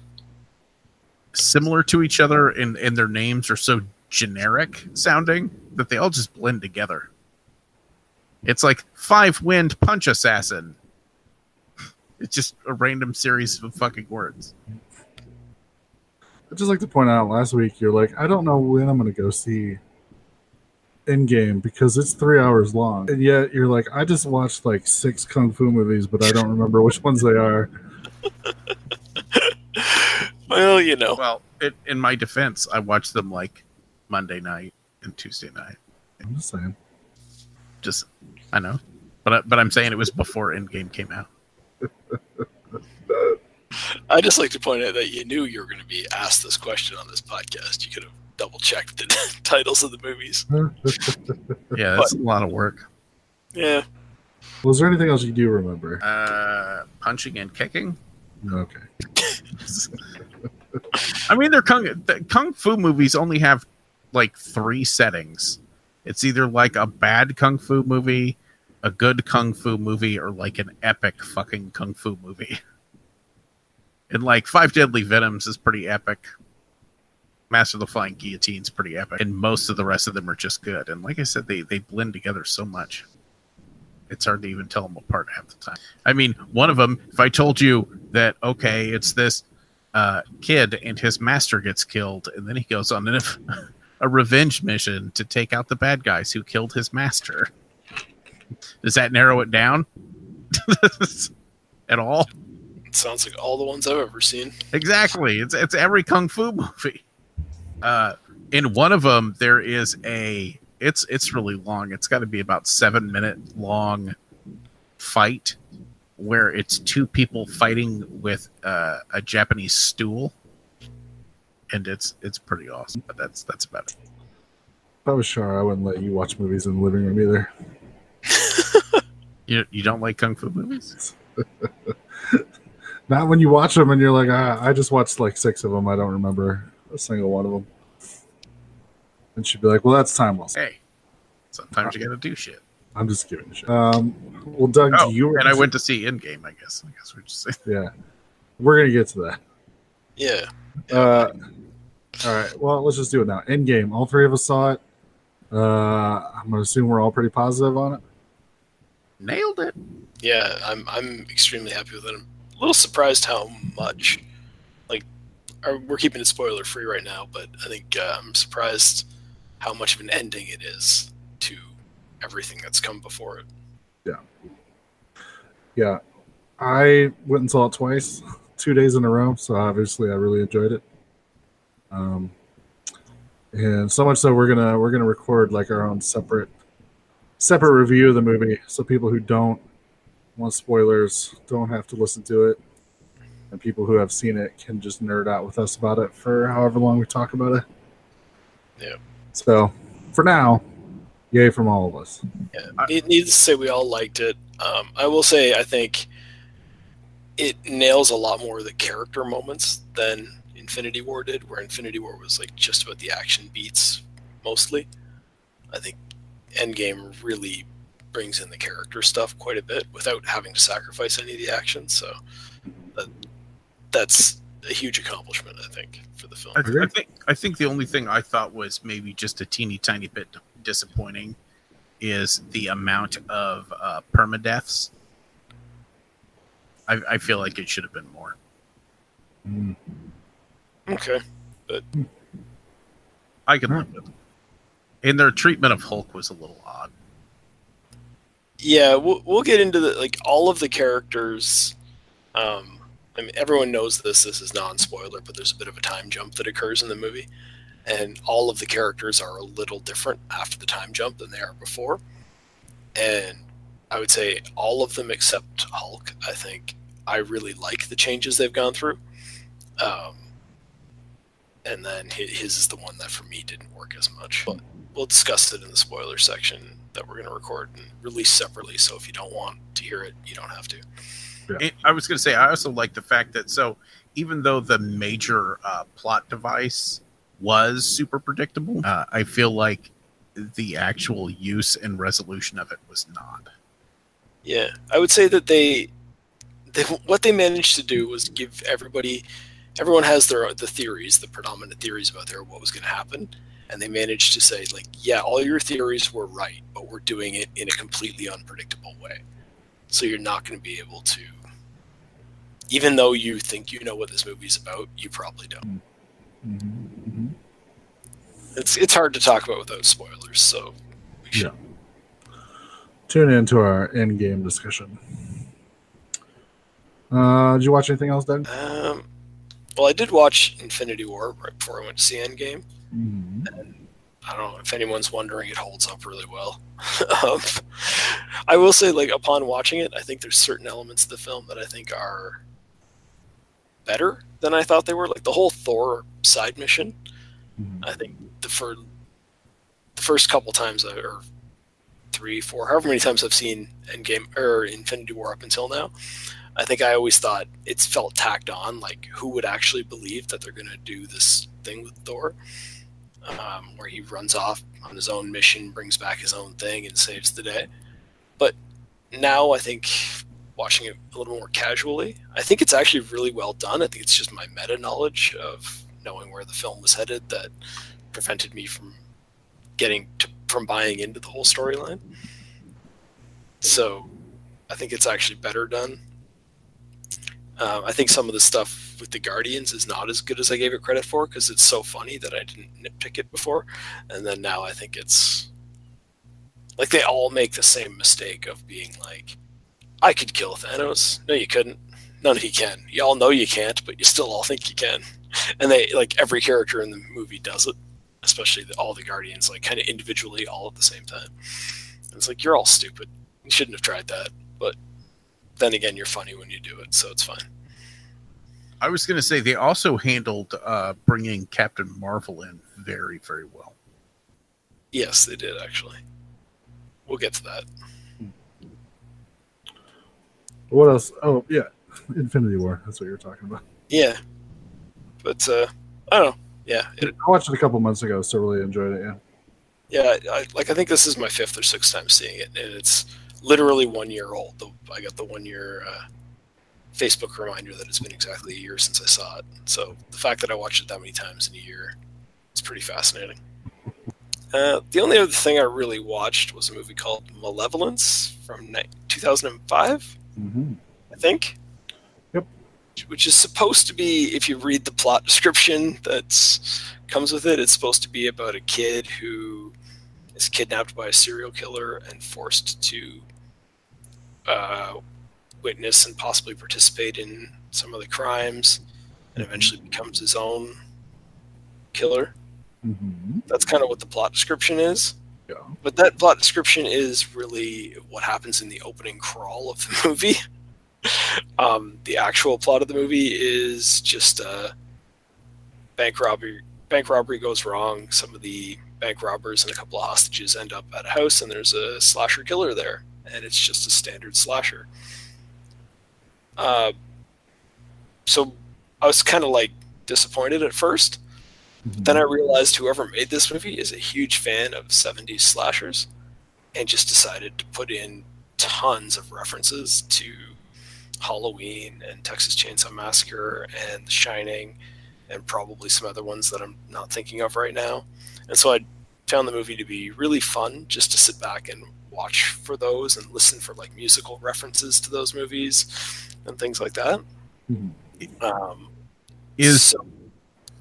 F: similar to each other, and and their names are so generic sounding that they all just blend together. It's like five wind punch assassin. [LAUGHS] It's just a random series of fucking words.
D: I'd just like to point out last week you're like, I don't know when I'm gonna go see Endgame because it's three hours long. And yet you're like, I just watched like six kung fu movies, but I don't remember which ones they are. [LAUGHS]
E: Well, you know,
F: Well, it, in my defense, I watched them like Monday night and Tuesday night.
D: I'm just saying.
F: Just I know, but I, but I'm saying it was before Endgame came out.
E: I just like to point out that you knew you were going to be asked this question on this podcast. You could have double checked the [LAUGHS] titles of the movies. [LAUGHS]
F: Yeah, that's a lot of work.
E: Yeah,
D: Was there anything else you do remember?
F: Uh, punching and kicking.
D: Okay. [LAUGHS]
F: I mean, they're kung the kung fu movies only have like three settings. It's either like a bad kung fu movie, a good kung fu movie, or like an epic fucking kung fu movie. [LAUGHS] And like Five Deadly Venoms is pretty epic. Master of the Flying Guillotine's pretty epic, and most of the rest of them are just good. And like I said, they they blend together so much. It's hard to even tell them apart half the time. I mean, one of them, if I told you that, okay, it's this uh, kid and his master gets killed, and then he goes on an, [LAUGHS] a revenge mission to take out the bad guys who killed his master. Does that narrow it down [LAUGHS] at all?
E: it sounds like all the ones I've ever seen.
F: Exactly. It's it's every kung fu movie. Uh, in one of them, there is a. It's it's really long. It's got to be about seven minute long fight where it's two people fighting with uh, a Japanese stool, and it's it's pretty awesome. But that's that's about it.
D: If I was sure I wouldn't let you watch movies in the living room either. [LAUGHS]
F: You you don't like kung fu movies? [LAUGHS]
D: Not when you watch them and you're like, ah, I just watched like six of them. I don't remember a single one of them. And she'd be like, well, that's time well spent.
F: Hey, sometimes you got to do shit.
D: I'm just giving shit. Um, well, Doug,
F: Oh,
D: you were
F: and I went to see Endgame. I guess. I guess we're just saying.
D: Yeah, we're gonna get to that.
E: Yeah.
D: Uh, all right. Well, let's just do it now. Endgame. All three of us saw it. Uh, I'm gonna assume we're all pretty positive on it.
F: Nailed it.
E: Yeah, I'm I'm extremely happy with it. I'm a little surprised how much. Like, our, we're keeping it spoiler free right now, but I think uh, I'm surprised how much of an ending it is to everything that's come before it.
D: Yeah. Yeah, I went and saw it twice, [LAUGHS] two days in a row. So obviously, I really enjoyed it. Um, and so much so we're gonna we're gonna record like our own separate separate review of the movie, so people who don't want spoilers don't have to listen to it, and people who have seen it can just nerd out with us about it for however long we talk about it.
E: Yeah.
D: So for now, yay from all of us.
E: Yeah, need- needless to say, we all liked it. Um, I will say, I think it nails a lot more of the character moments than Infinity War did, where Infinity War was like just about the action beats mostly. I think Endgame really brings in the character stuff quite a bit without having to sacrifice any of the action. So that, that's a huge accomplishment, I think, for the film.
F: I, I think I think the only thing I thought was maybe just a teeny tiny bit disappointing is the amount of uh, permadeaths. I, I feel like it should have been more.
D: Mm.
E: Okay.
F: But I can live with it. And their treatment of Hulk was a little odd.
E: Yeah, we'll, we'll get into the like all of the characters. Um, I mean, everyone knows this. This is non-spoiler, but there's a bit of a time jump that occurs in the movie, and all of the characters are a little different after the time jump than they are before. And I would say all of them except Hulk. I think I really like the changes they've gone through. Um, and then his is the one that for me didn't work as much. But we'll discuss it in the spoiler section that we're going to record and release separately. So if you don't want to hear it, you don't have to.
F: And I was going to say, I also like the fact that so even though the major uh, plot device was super predictable, uh, I feel like the actual use and resolution of it was not.
E: Yeah, I would say that they, they what they managed to do was give everybody, everyone has their the theories, the predominant theories about their what was going to happen, and they managed to say like, yeah, all your theories were right, but we're doing it in a completely unpredictable way, so you're not going to be able to. Even though you think you know what this movie is about, you probably don't.
D: Mhm.
E: It's it's hard to talk about without spoilers, so we should.
D: Tune in to our Endgame discussion. Uh, did you watch anything else, Doug?
E: Um, well, I did watch Infinity War right before I went to see Endgame.
D: Mm-hmm.
E: I don't know if anyone's wondering, it holds up really well. [LAUGHS] um, I will say, like upon watching it, I think there's certain elements of the film that I think are better than I thought they were. Like the whole Thor side mission.
D: Mhm.
E: I think the for the first couple times, I, or three, four, however many times I've seen Endgame or Infinity War up until now, I think I always thought it's felt tacked on. Like who would actually believe that they're going to do this thing with Thor? um, where he runs off on his own mission, brings back his own thing, and saves the day. But now I think watching it a little more casually, I think it's actually really well done. I think it's just my meta knowledge of knowing where the film was headed that prevented me from getting to from buying into the whole storyline. So I think it's actually better done. Um, I think some of the stuff with the Guardians is not as good as I gave it credit for because it's so funny that I didn't nitpick it before, and then now I think it's like they all make the same mistake of being like, "I could kill Thanos." No, you couldn't. None of you can. You all know you can't, but you still all think you can. And they like every character in the movie does it, especially the, all the Guardians, like kind of individually, all at the same time. And it's like you're all stupid. You shouldn't have tried that, but then again, you're funny when you do it, so it's fine.
F: I was going to say they also handled uh, bringing Captain Marvel in very, very well.
E: Yes, they did actually. We'll get to that.
D: What else? Oh yeah, [LAUGHS] Infinity War. That's what you were talking about.
E: Yeah, but uh, I don't know. Yeah, it,
D: I watched it a couple months ago, so really enjoyed it. Yeah.
E: yeah. I, like I think this is my fifth or sixth time seeing it, and it's literally one year old. The, I got the one year uh, Facebook reminder that it's been exactly a year since I saw it. So the fact that I watched it that many times in a year is pretty fascinating. Uh, the only other thing I really watched was a movie called Malevolence from ni- 2005,
D: Mm-hmm.
E: I think.
D: Yep.
E: Which is supposed to be, if you read the plot description that comes with it, it's supposed to be about a kid who is kidnapped by a serial killer and forced to uh, witness and possibly participate in some of the crimes, and eventually becomes his own killer.
D: Mm-hmm.
E: That's kind of what the plot description is.
D: Yeah.
E: But that plot description is really what happens in the opening crawl of the [LAUGHS] movie. um, the actual plot of the movie is just uh, bank robbery. Bank robbery goes wrong. Some of the bank robbers and a couple of hostages end up at a house, and there's a slasher killer there, and it's just a standard slasher. Uh, so I was kind of like disappointed at first. But then I realized whoever made this movie is a huge fan of 70s slashers and just decided to put in tons of references to Halloween and Texas Chainsaw Massacre and The Shining and probably some other ones that I'm not thinking of right now. And so I found the movie to be really fun just to sit back and watch for those and listen for like musical references to those movies and things like that.
D: Mhm.
E: Um,
F: Is
E: so-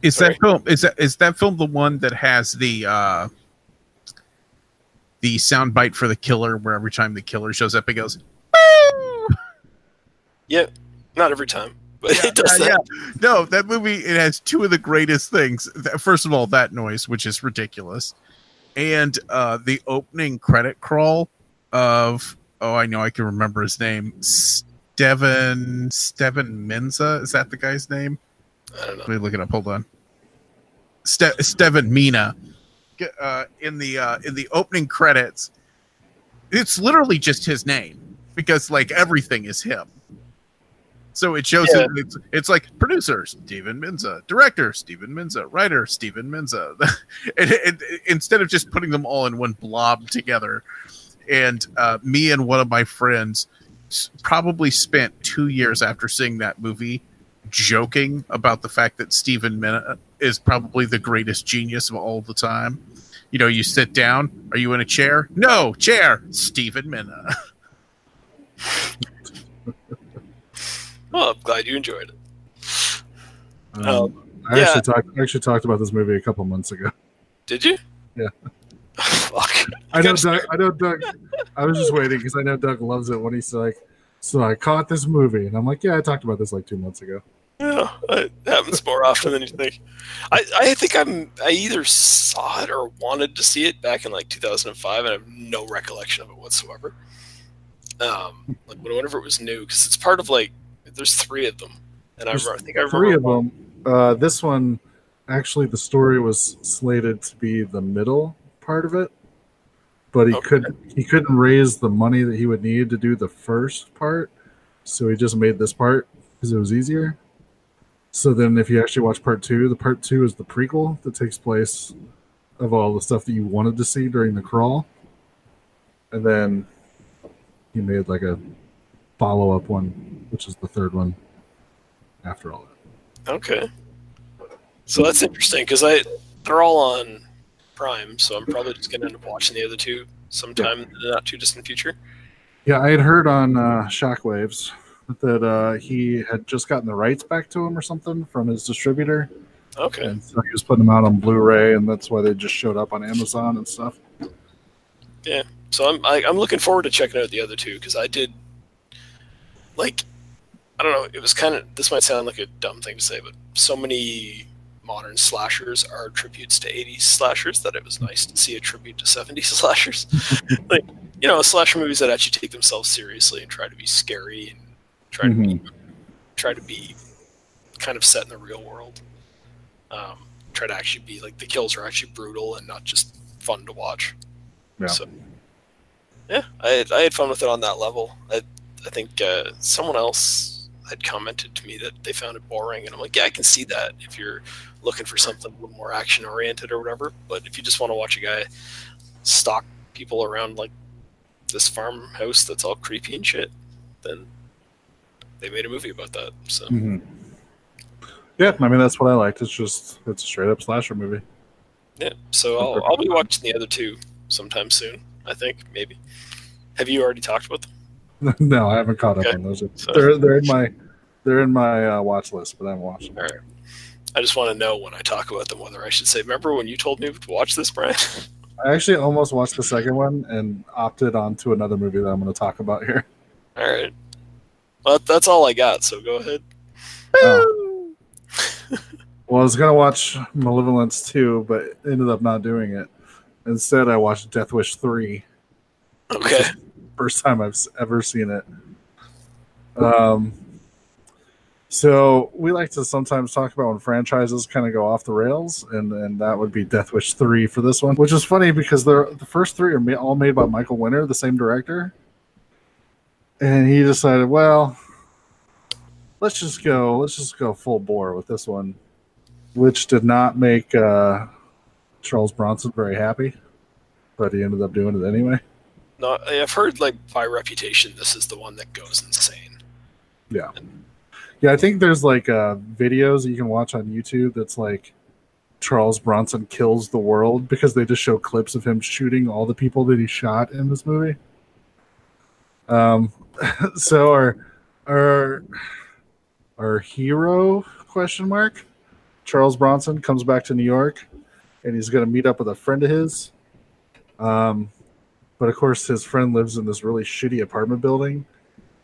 F: is
E: sorry.
F: that film is that is that film the one that has the uh the sound bite for the killer where every time the killer shows up it goes "Boo!"
E: yeah, not every time, but [LAUGHS] it does
F: Yeah,
E: that.
F: yeah. No, that movie it has two of the greatest things. First of all, that noise, which is ridiculous, and uh, the opening credit crawl of oh, I know I can remember his name, Steven Steven Menza. Is that the guy's name?
E: I don't know.
F: Let me look it up. Hold on. Ste- Steven Mena. Uh, in the uh, in the opening credits, it's literally just his name because like everything is him. So it shows
E: Yeah.
F: it's, it's like producer Steven Minza, director Steven Minza, writer Steven Minza. [LAUGHS] instead of just putting them all in one blob together, and uh, me and one of my friends probably spent two years after seeing that movie joking about the fact that Stephen Mena is probably the greatest genius of all the time. You know, you sit down. Are you in a chair? No, chair. Stephen Mena. [LAUGHS]
E: Well, I'm glad you enjoyed it.
D: Um,
E: Um,
D: I
E: yeah.
D: actually talked. I actually talked about this movie a couple months ago.
E: Did you?
D: Yeah. [LAUGHS]
E: Fuck.
D: I know Doug. I know Doug. I was just waiting because I know Doug loves it when he's like, "So I caught this movie," and I'm like, "Yeah, I talked about this like two months ago."
E: Yeah, it happens more often than you think. I, I think I'm I either saw it or wanted to see it back in like 2005, and I have no recollection of it whatsoever. Um, like whenever it was new, because it's part of like there's three of them, and I, remember, I think I remember
D: Three of
E: one-
D: them. Uh, this one, actually, the story was slated to be the middle part of it, but he
E: Okay.
D: could he couldn't raise the money that he would need to do the first part, so he just made this part because it was easier. So then, if you actually watch part two, the part two is the prequel that takes place of all the stuff that you wanted to see during the crawl, and then he made like a follow up one, which is the third one after all that.
E: Okay. So that's interesting because I they're all on Prime, so I'm probably just gonna end up watching the other two sometime in the not too distant future.
D: Yeah, I had heard on uh, Shockwaves that uh, he had just gotten the rights back to him or something from his distributor,
E: Okay.
D: and so he was putting them out on Blu-ray, and that's why they just showed up on Amazon and stuff. Yeah.
E: So I'm I, I'm looking forward to checking out the other two because I did like I don't know it was kind of this might sound like a dumb thing to say but so many modern slashers are tributes to 80s slashers that it was nice to see a tribute to 70s [LAUGHS] slashers [LAUGHS] like you know slasher movies that actually take themselves seriously and try to be scary and try to be, try to be kind of set in the real world. Um, try to actually be like the kills are actually brutal and not just fun to watch.
D: Yeah.
E: So, yeah, I had, I had fun with it on that level. I I think uh, someone else had commented to me that they found it boring, and I'm like, yeah, I can see that if you're looking for something a little more action oriented or whatever. But if you just want to watch a guy stalk people around like this farmhouse that's all creepy and shit, then they made a movie about that. So
D: Mhm. Yeah, I mean that's what I liked. It's just it's a straight up slasher movie.
E: yeah, so I'll I'll be watching the other two sometime soon. I think maybe. Have you already talked about them? [LAUGHS]
D: no, I haven't caught up
E: Okay.
D: on those.
E: So-
D: They're they're in my they're in my uh, watch list, but I haven't watched them.
E: All right. I just want to know when I talk about them whether I should say, "Remember when you told me to watch this, Brian?" [LAUGHS]
D: I actually almost watched the second one and opted onto another movie that I'm going to talk about here.
E: all right. Well, that's all I got. So go ahead.
D: Oh. [LAUGHS] Well, I was going to watch Malevolence 2, but ended up not doing it. Instead, I watched Death Wish 3.
E: Okay.
D: First time I've ever seen it. Um, so we like to sometimes talk about when franchises kind of go off the rails, and, and that would be Death Wish 3 for this one, which is funny because they're, the first three are ma- all made by Michael Winner, the same director. And he decided, well, let's just go, let's just go full bore with this one, which did not make uh, Charles Bronson very happy, but he ended up doing it anyway.
E: No, I've heard like by reputation, this is the one that goes insane.
D: Yeah. Yeah, I think there's like uh, videos that you can watch on YouTube that's like Charles Bronson kills the world because they just show clips of him shooting all the people that he shot in this movie. Um, [LAUGHS] so our our our hero question mark Charles Bronson comes back to New York and he's going to meet up with a friend of his. Um, but of course, his friend lives in this really shitty apartment building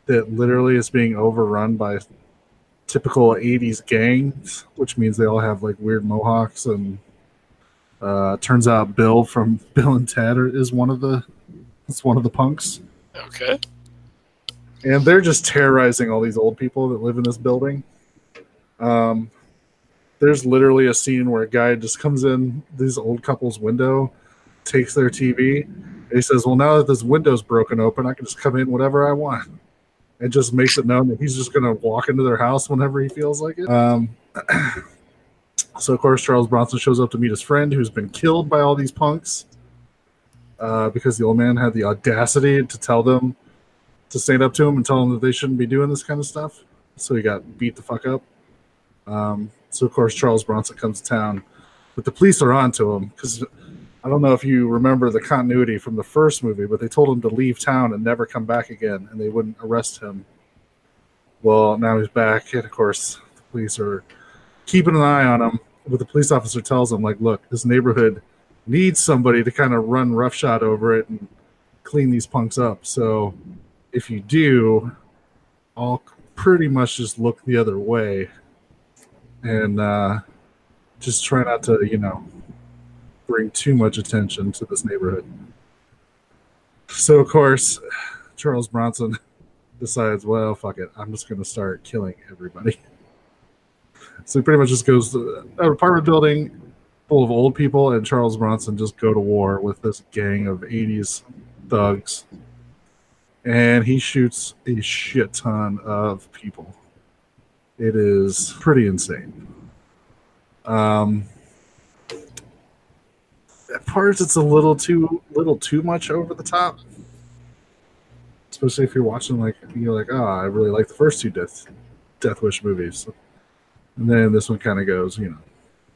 D: that literally is being overrun by typical 80s gangs, which means they all have like weird mohawks. And uh, turns out Bill from [LAUGHS] Bill and Ted are, is one of the is one of the punks,
E: Okay.
D: and they're just terrorizing all these old people that live in this building. Um, there's literally a scene where a guy just comes in this old couple's window, takes their TV, he says, "Well, now that this window's broken open, I can just come in whenever I want." It just makes it known that he's just going to walk into their house whenever he feels like it. Um, [CLEARS THROAT] so, of course, Charles Bronson shows up to meet his friend who's been killed by all these punks uh, because the old man had the audacity to tell them to stand up to him and tell them that they shouldn't be doing this kind of stuff. So he got beat the fuck up. Um, so, of course, Charles Bronson comes to town, but the police are on to him because I don't know if you remember the continuity from the first movie, but they told him to leave town and never come back again, and they wouldn't arrest him. Well, now he's back, and of course, the police are keeping an eye on him. But the police officer tells him, like, look, this neighborhood needs somebody to kind of run roughshod over it and clean these punks up. So if you do, I'll pretty much just look the other way and uh, just try not to, you know, bring too much attention to this neighborhood. So, of course, Charles Bronson [LAUGHS] decides, well, fuck it. I'm just going to start killing everybody. So he pretty much just goes to an apartment building full of old people, and Charles Bronson just go to war with this gang of 80s thugs. And he shoots a shit ton of people. It is pretty insane. Um, at parts it's a little too little too much over the top. Especially if you're watching like you're like oh i really like the first two death death wish movies. And then this one kind of goes you know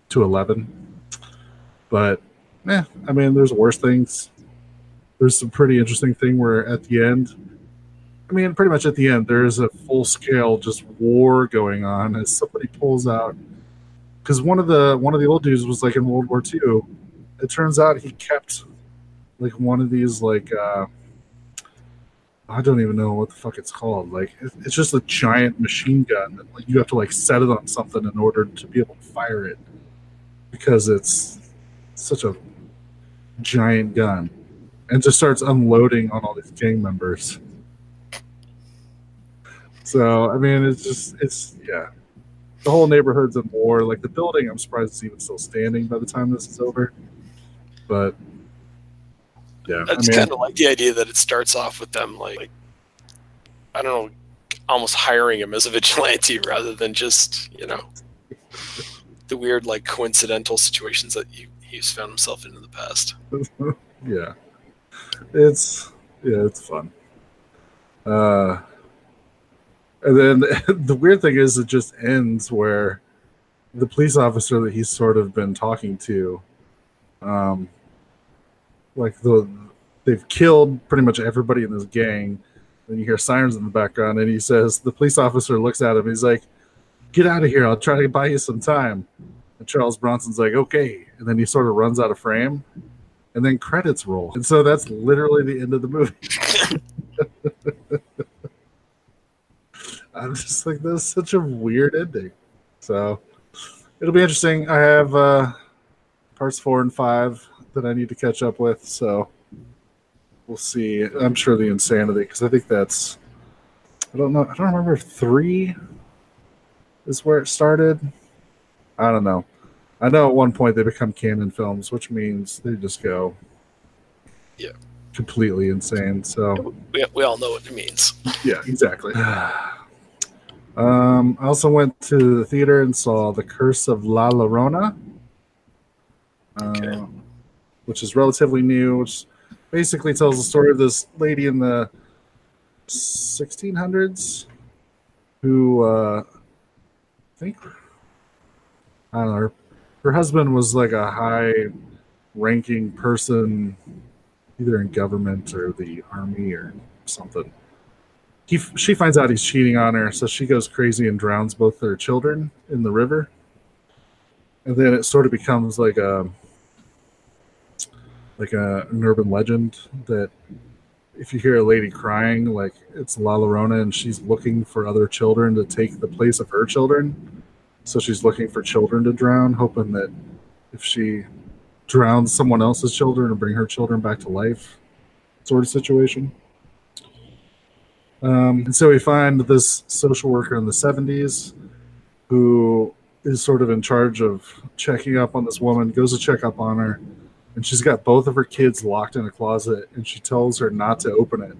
D: to 11 but yeah i mean there's worse things. There's some pretty interesting thing where at the end i mean pretty much at the end there's a full scale just war going on as somebody pulls out. Because one of the one of the old dudes was like in world war ii it turns out he kept like one of these like uh I don't even know what the fuck it's called. Like it's just a giant machine gun that like you have to like set it on something in order to be able to fire it because it's such a giant gun and just starts unloading on all these gang members. So I mean it's just it's yeah. the whole neighborhood's in war. Like the building, I'm surprised it's even still standing by the time this is over. But yeah,
E: I
D: I
E: just
D: mean,
E: kind of like the idea that it starts off with them like, like, I don't know, almost hiring him as a [LAUGHS] vigilante rather than just you know the weird like coincidental situations that he, he's found himself in in the past. [LAUGHS]
D: yeah, it's yeah, it's fun. Uh, and then [LAUGHS] the weird thing is, it just ends where the police officer that he's sort of been talking to, um, like the they've killed pretty much everybody in this gang. And you hear sirens in the background, and he says the police officer looks at him. He's like, "Get out of here! I'll try to buy you some time." And Charles Bronson's like, "Okay," and then he sort of runs out of frame and then credits roll. And so that's literally the end of the movie. [LAUGHS] I'm just like, that's such a weird ending. So it'll be interesting. I have uh, parts four and five that I need to catch up with. So we'll see. I'm sure the insanity, because I think that's, I don't know, I don't remember if three is where it started. I don't know. I know at one point they become Cannon films, which means they just go
E: Yeah.
D: completely insane. So
E: We, we all know what it means.
D: yeah, exactly. [SIGHS] um, I also went to the theater and saw The Curse of La Llorona,
E: Okay.
D: um, which is relatively new. Which basically tells the story of this lady in the 1600s who uh, I think I don't know. Her, her husband was like a high-ranking person, either in government or the army or something he she finds out he's cheating on her, so she goes crazy and drowns both their children in the river. And then it sort of becomes like a like a, an urban legend that if you hear a lady crying, like it's La Llorona and she's looking for other children to take the place of her children. So she's looking for children to drown, hoping that if she drowns someone else's children and bring her children back to life, sort of situation. Um, and so we find this social worker in the 70s who is sort of in charge of checking up on this woman, goes to check up on her, and she's got both of her kids locked in a closet, and she tells her not to open it.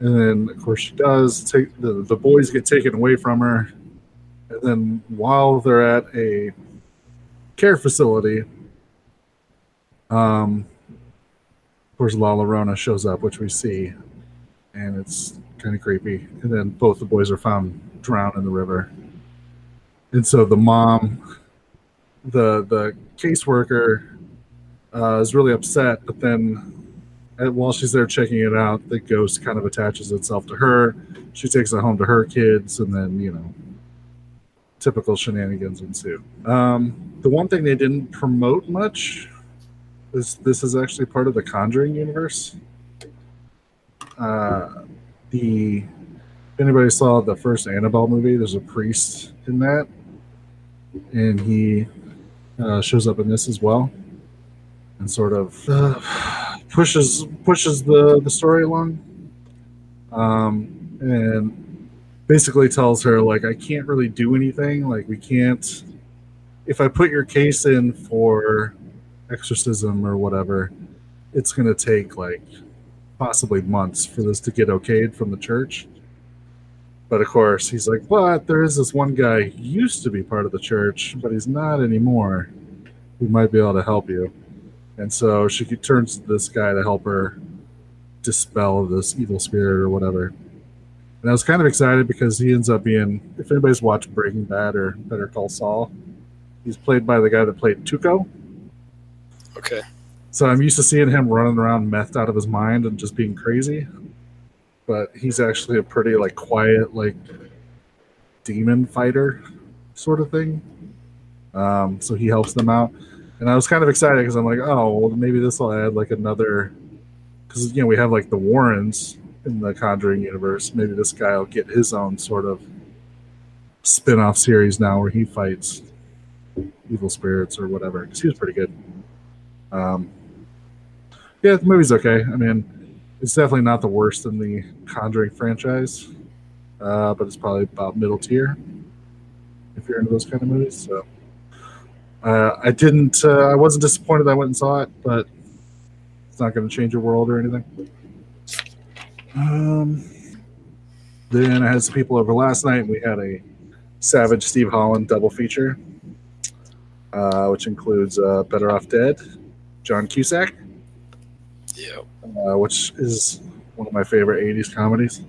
D: And then, of course, she does. Take the, the boys get taken away from her. And then, while they're at a care facility, um, of course, La Llorona shows up, which we see and it's kind of creepy. And then both the boys are found drowned in the river. And so the mom, the the caseworker, uh, is really upset. But then, uh, while she's there checking it out, the ghost kind of attaches itself to her. She takes it home to her kids, and then you know, typical shenanigans ensue. Um, the one thing they didn't promote much is this is actually part of the Conjuring universe uh, the if anybody saw the first Annabelle movie, there's a priest in that, and he uh, shows up in this as well, and sort of uh, pushes pushes the the story along, um, and basically tells her like I can't really do anything. Like we can't. If I put your case in for exorcism or whatever, it's gonna take like possibly months for this to get okayed from the church. But of course, he's like, but there is this one guy who used to be part of the church, but he's not anymore, who might be able to help you. And so she turns to this guy to help her dispel this evil spirit or whatever. And I was kind of excited because he ends up being, if anybody's watched Breaking Bad or Better Call Saul, he's played by the guy that played Tuco.
E: Okay.
D: So I'm used to seeing him running around methed out of his mind and just being crazy. But he's actually a pretty like quiet, like demon fighter sort of thing. Um, so he helps them out. And I was kind of excited because I'm like, oh, well, maybe this will add like another because you know we have like the Warrens in the Conjuring universe. Maybe this guy will get his own sort of spin-off series now where he fights evil spirits or whatever. Because he was pretty good. Um, yeah, the movie's okay. I mean, it's definitely not the worst in the Conjuring franchise, uh, but it's probably about middle tier, if you're into those kind of movies. So uh, I didn't. Uh, I wasn't disappointed I went and saw it, but it's not going to change your world or anything. Um, then I had some people over last night, and we had a Savage Steve Holland double feature, uh, which includes uh, Better Off Dead, John Cusack,
E: Yeah,
D: uh, which is one of my favorite '80s comedies.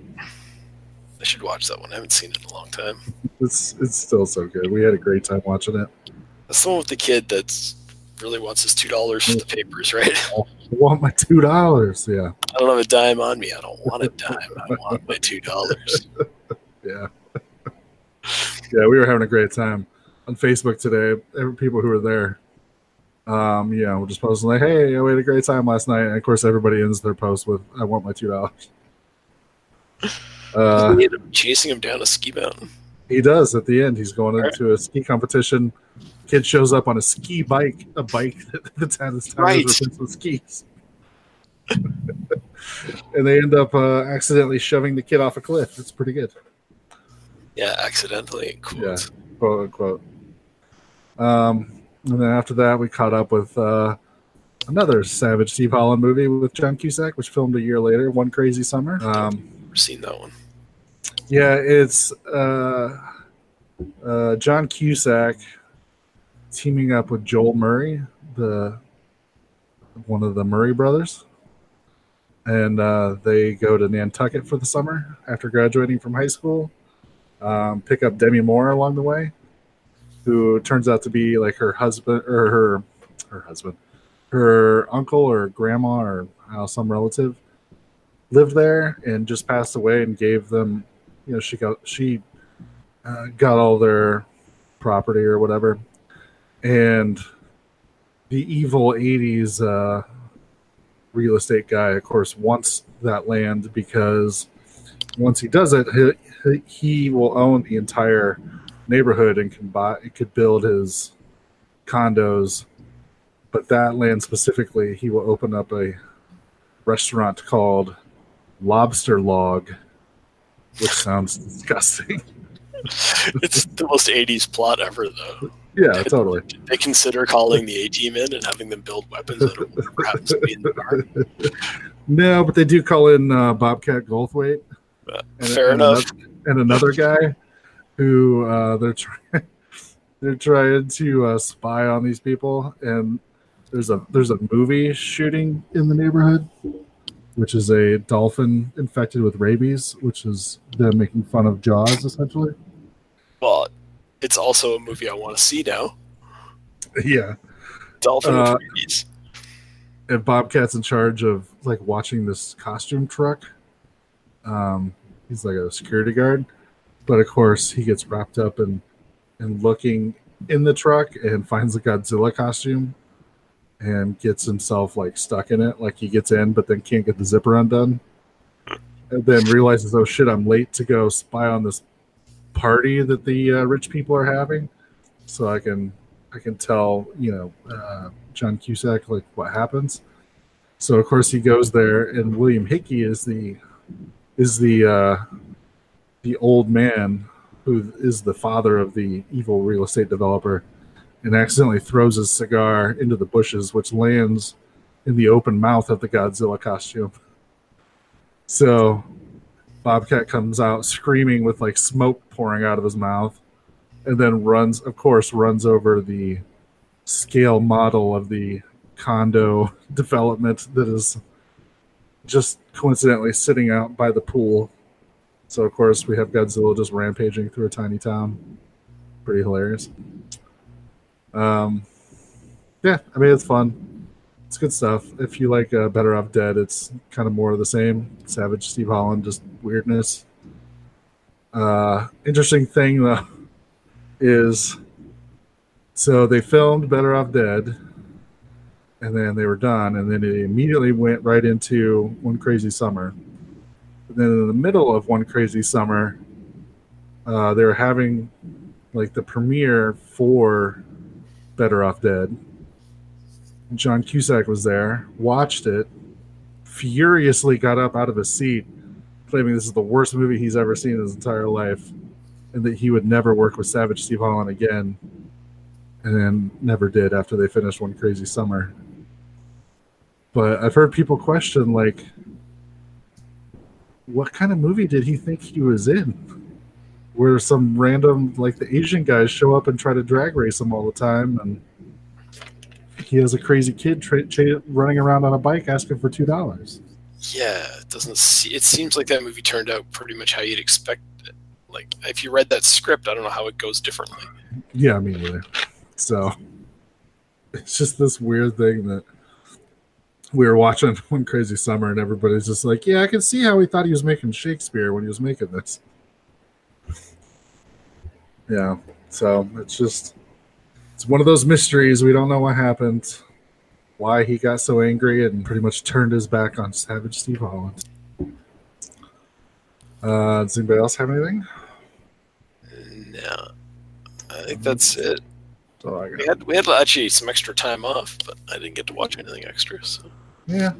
E: I should watch that one. I haven't seen it in a long time.
D: It's it's still so good. We had a great time watching it.
E: That's the one with the kid that really wants his two dollars for the papers, right? [LAUGHS]
D: I want my two dollars. Yeah,
E: I don't have a dime on me. I don't want a dime. I [LAUGHS] want my two dollars. [LAUGHS]
D: yeah, yeah. We were having a great time on Facebook today. Every people who were there, um, yeah, we're just posting like, "Hey, we had a great time last night." And of course, everybody ends their post with, "I want my two dollars." Uh,
E: he ended up chasing him down a ski mountain.
D: He does at the end. He's going into a ski competition. Kid shows up on a ski bike, a bike that's had his tires
E: Right.
D: replaced with skis. [LAUGHS] and they end up uh, accidentally shoving the kid off a cliff. It's pretty good,
E: Yeah, accidentally. Cool.
D: Yeah. quote unquote. Um, and then after that, we caught up with uh, another Savage Steve Holland movie with John Cusack, which filmed a year later, One Crazy Summer. Um,
E: Never seen that one.
D: Yeah, it's uh, uh, John Cusack teaming up with Joel Murray, the one of the Murray brothers, and uh, they go to Nantucket for the summer after graduating from high school. Um, pick up Demi Moore along the way, who turns out to be like her husband or her her husband, her uncle or grandma or some relative lived there and just passed away and gave them you know she got she uh, got all their property or whatever. And the evil 80s uh, real estate guy of course wants that land because once he does it he, he- will own the entire neighborhood and can buy could build his condos. But that land specifically he will open up a restaurant called lobster log which sounds disgusting [LAUGHS]
E: It's the most 80s plot ever, though.
D: yeah totally
E: Did they consider calling the A team in and having them build weapons out of whatever happens to be in the car?
D: No, but they do call in uh, Bobcat Goldthwait.
E: Uh,
D: And-
E: Fair
D: and
E: enough.
D: Another, and another guy who uh, they're trying [LAUGHS] they're trying to uh, spy on these people, and there's a there's a movie shooting in the neighborhood, which is a dolphin infected with rabies, which is them making fun of Jaws essentially.
E: Well, it's also a movie I want to see now. [LAUGHS]
D: Yeah,
E: Dolphin
D: Uh,
E: with rabies.
D: and Bobcat's in charge of like watching this costume truck. Um, he's like a security guard, but of course he gets wrapped up in and looking in the truck and [LAUGHS] finds a Godzilla costume and gets himself like stuck in it. Like he gets in, but then can't get the zipper undone, and then realizes, oh shit, I'm late to go spy on this party that the uh, rich people are having, so I can I can tell you know uh, John Cusack like what happens. So of course he goes there, and William Hickey is the is the uh, the old man who is the father of the evil real estate developer, and accidentally throws his cigar into the bushes, which lands in the open mouth of the Godzilla costume. So Bobcat comes out screaming with like smoke pouring out of his mouth, and then runs, of course, runs over the scale model of the condo [LAUGHS] development that is just coincidentally sitting out by the pool. So of course we have Godzilla just rampaging through a tiny town. Pretty hilarious. Um, yeah, I mean it's fun. It's good stuff. If you like uh, Better Off Dead, it's kind of more of the same. Savage Steve Holland, just weirdness. Uh, interesting thing though is so they filmed Better Off Dead, and then they were done, and then it immediately went right into One Crazy Summer. And then in the middle of One Crazy Summer, uh, they were having like the premiere for Better Off Dead. John Cusack was there, watched it, furiously got up out of his seat, claiming this is the worst movie he's ever seen in his entire life, and that he would never work with Savage Steve Holland again, and then never did after they finished One Crazy Summer. But I've heard people question like, what kind of movie did he think he was in? Where some random like the Asian guys show up and try to drag race him all the time, and he has a crazy kid tra- tra- running around on a bike asking for two dollars.
E: Yeah, it doesn't. See, it seems like that movie turned out pretty much how you'd expect it. Like if you read that script, I don't know how it goes differently.
D: Yeah, me neither. So it's just this weird thing that we were watching [LAUGHS] one crazy summer, and everybody's just like, "Yeah, I can see how he thought he was making Shakespeare when he was making this." Yeah, so it's just it's one of those mysteries. We don't know what happened, why he got so angry, and pretty much turned his back on Savage Steve Holland. Uh, does anybody else have anything?
E: No, I think that's it.
D: That's I got.
E: We had we had actually some extra time off, but I didn't get to watch anything extra. So
D: Yeah.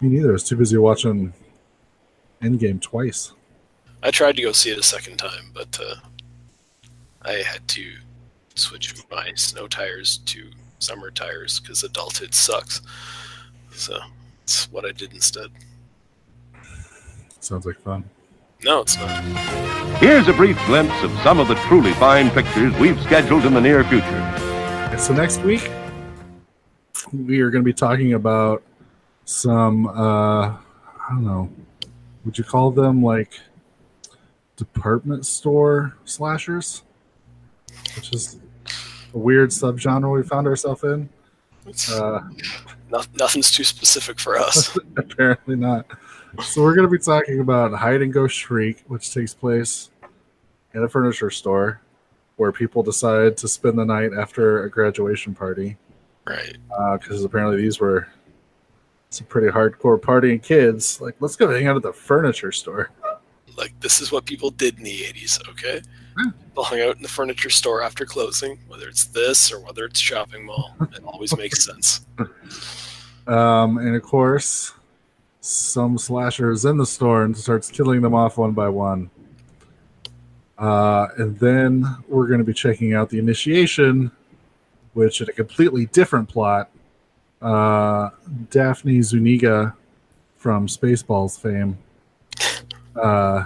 D: Me neither. I was too busy watching Endgame twice.
E: I tried to go see it a second time, but uh, I had to switch my snow tires to summer tires because adulthood sucks. So it's what I did instead.
D: Sounds like fun.
E: No, it's not.
B: Here's a brief glimpse of some of the truly fine pictures we've scheduled in the near future.
D: So next week we are going to be talking about some uh I don't know. Would you call them like department store slashers? Which is a weird subgenre we found ourselves in. Uh
E: no, nothing's too specific for us. [LAUGHS]
D: apparently not. So we're going to be talking about Hide and Go Shriek, which takes place in a furniture store where people decide to spend the night after a graduation party.
E: right.
D: Because apparently these were some pretty hardcore partying kids. Like, let's go hang out at the furniture store.
E: Like this is what people did in the '80s. Okay, [LAUGHS] Hung out in the furniture store after closing, whether it's this or whether it's shopping mall. It always makes sense.
D: Um, and of course, some slasher is in the store and starts killing them off one by one. Uh, and then we're going to be checking out the initiation, which in a completely different plot, uh, Daphne Zuniga from Spaceballs fame. Uh,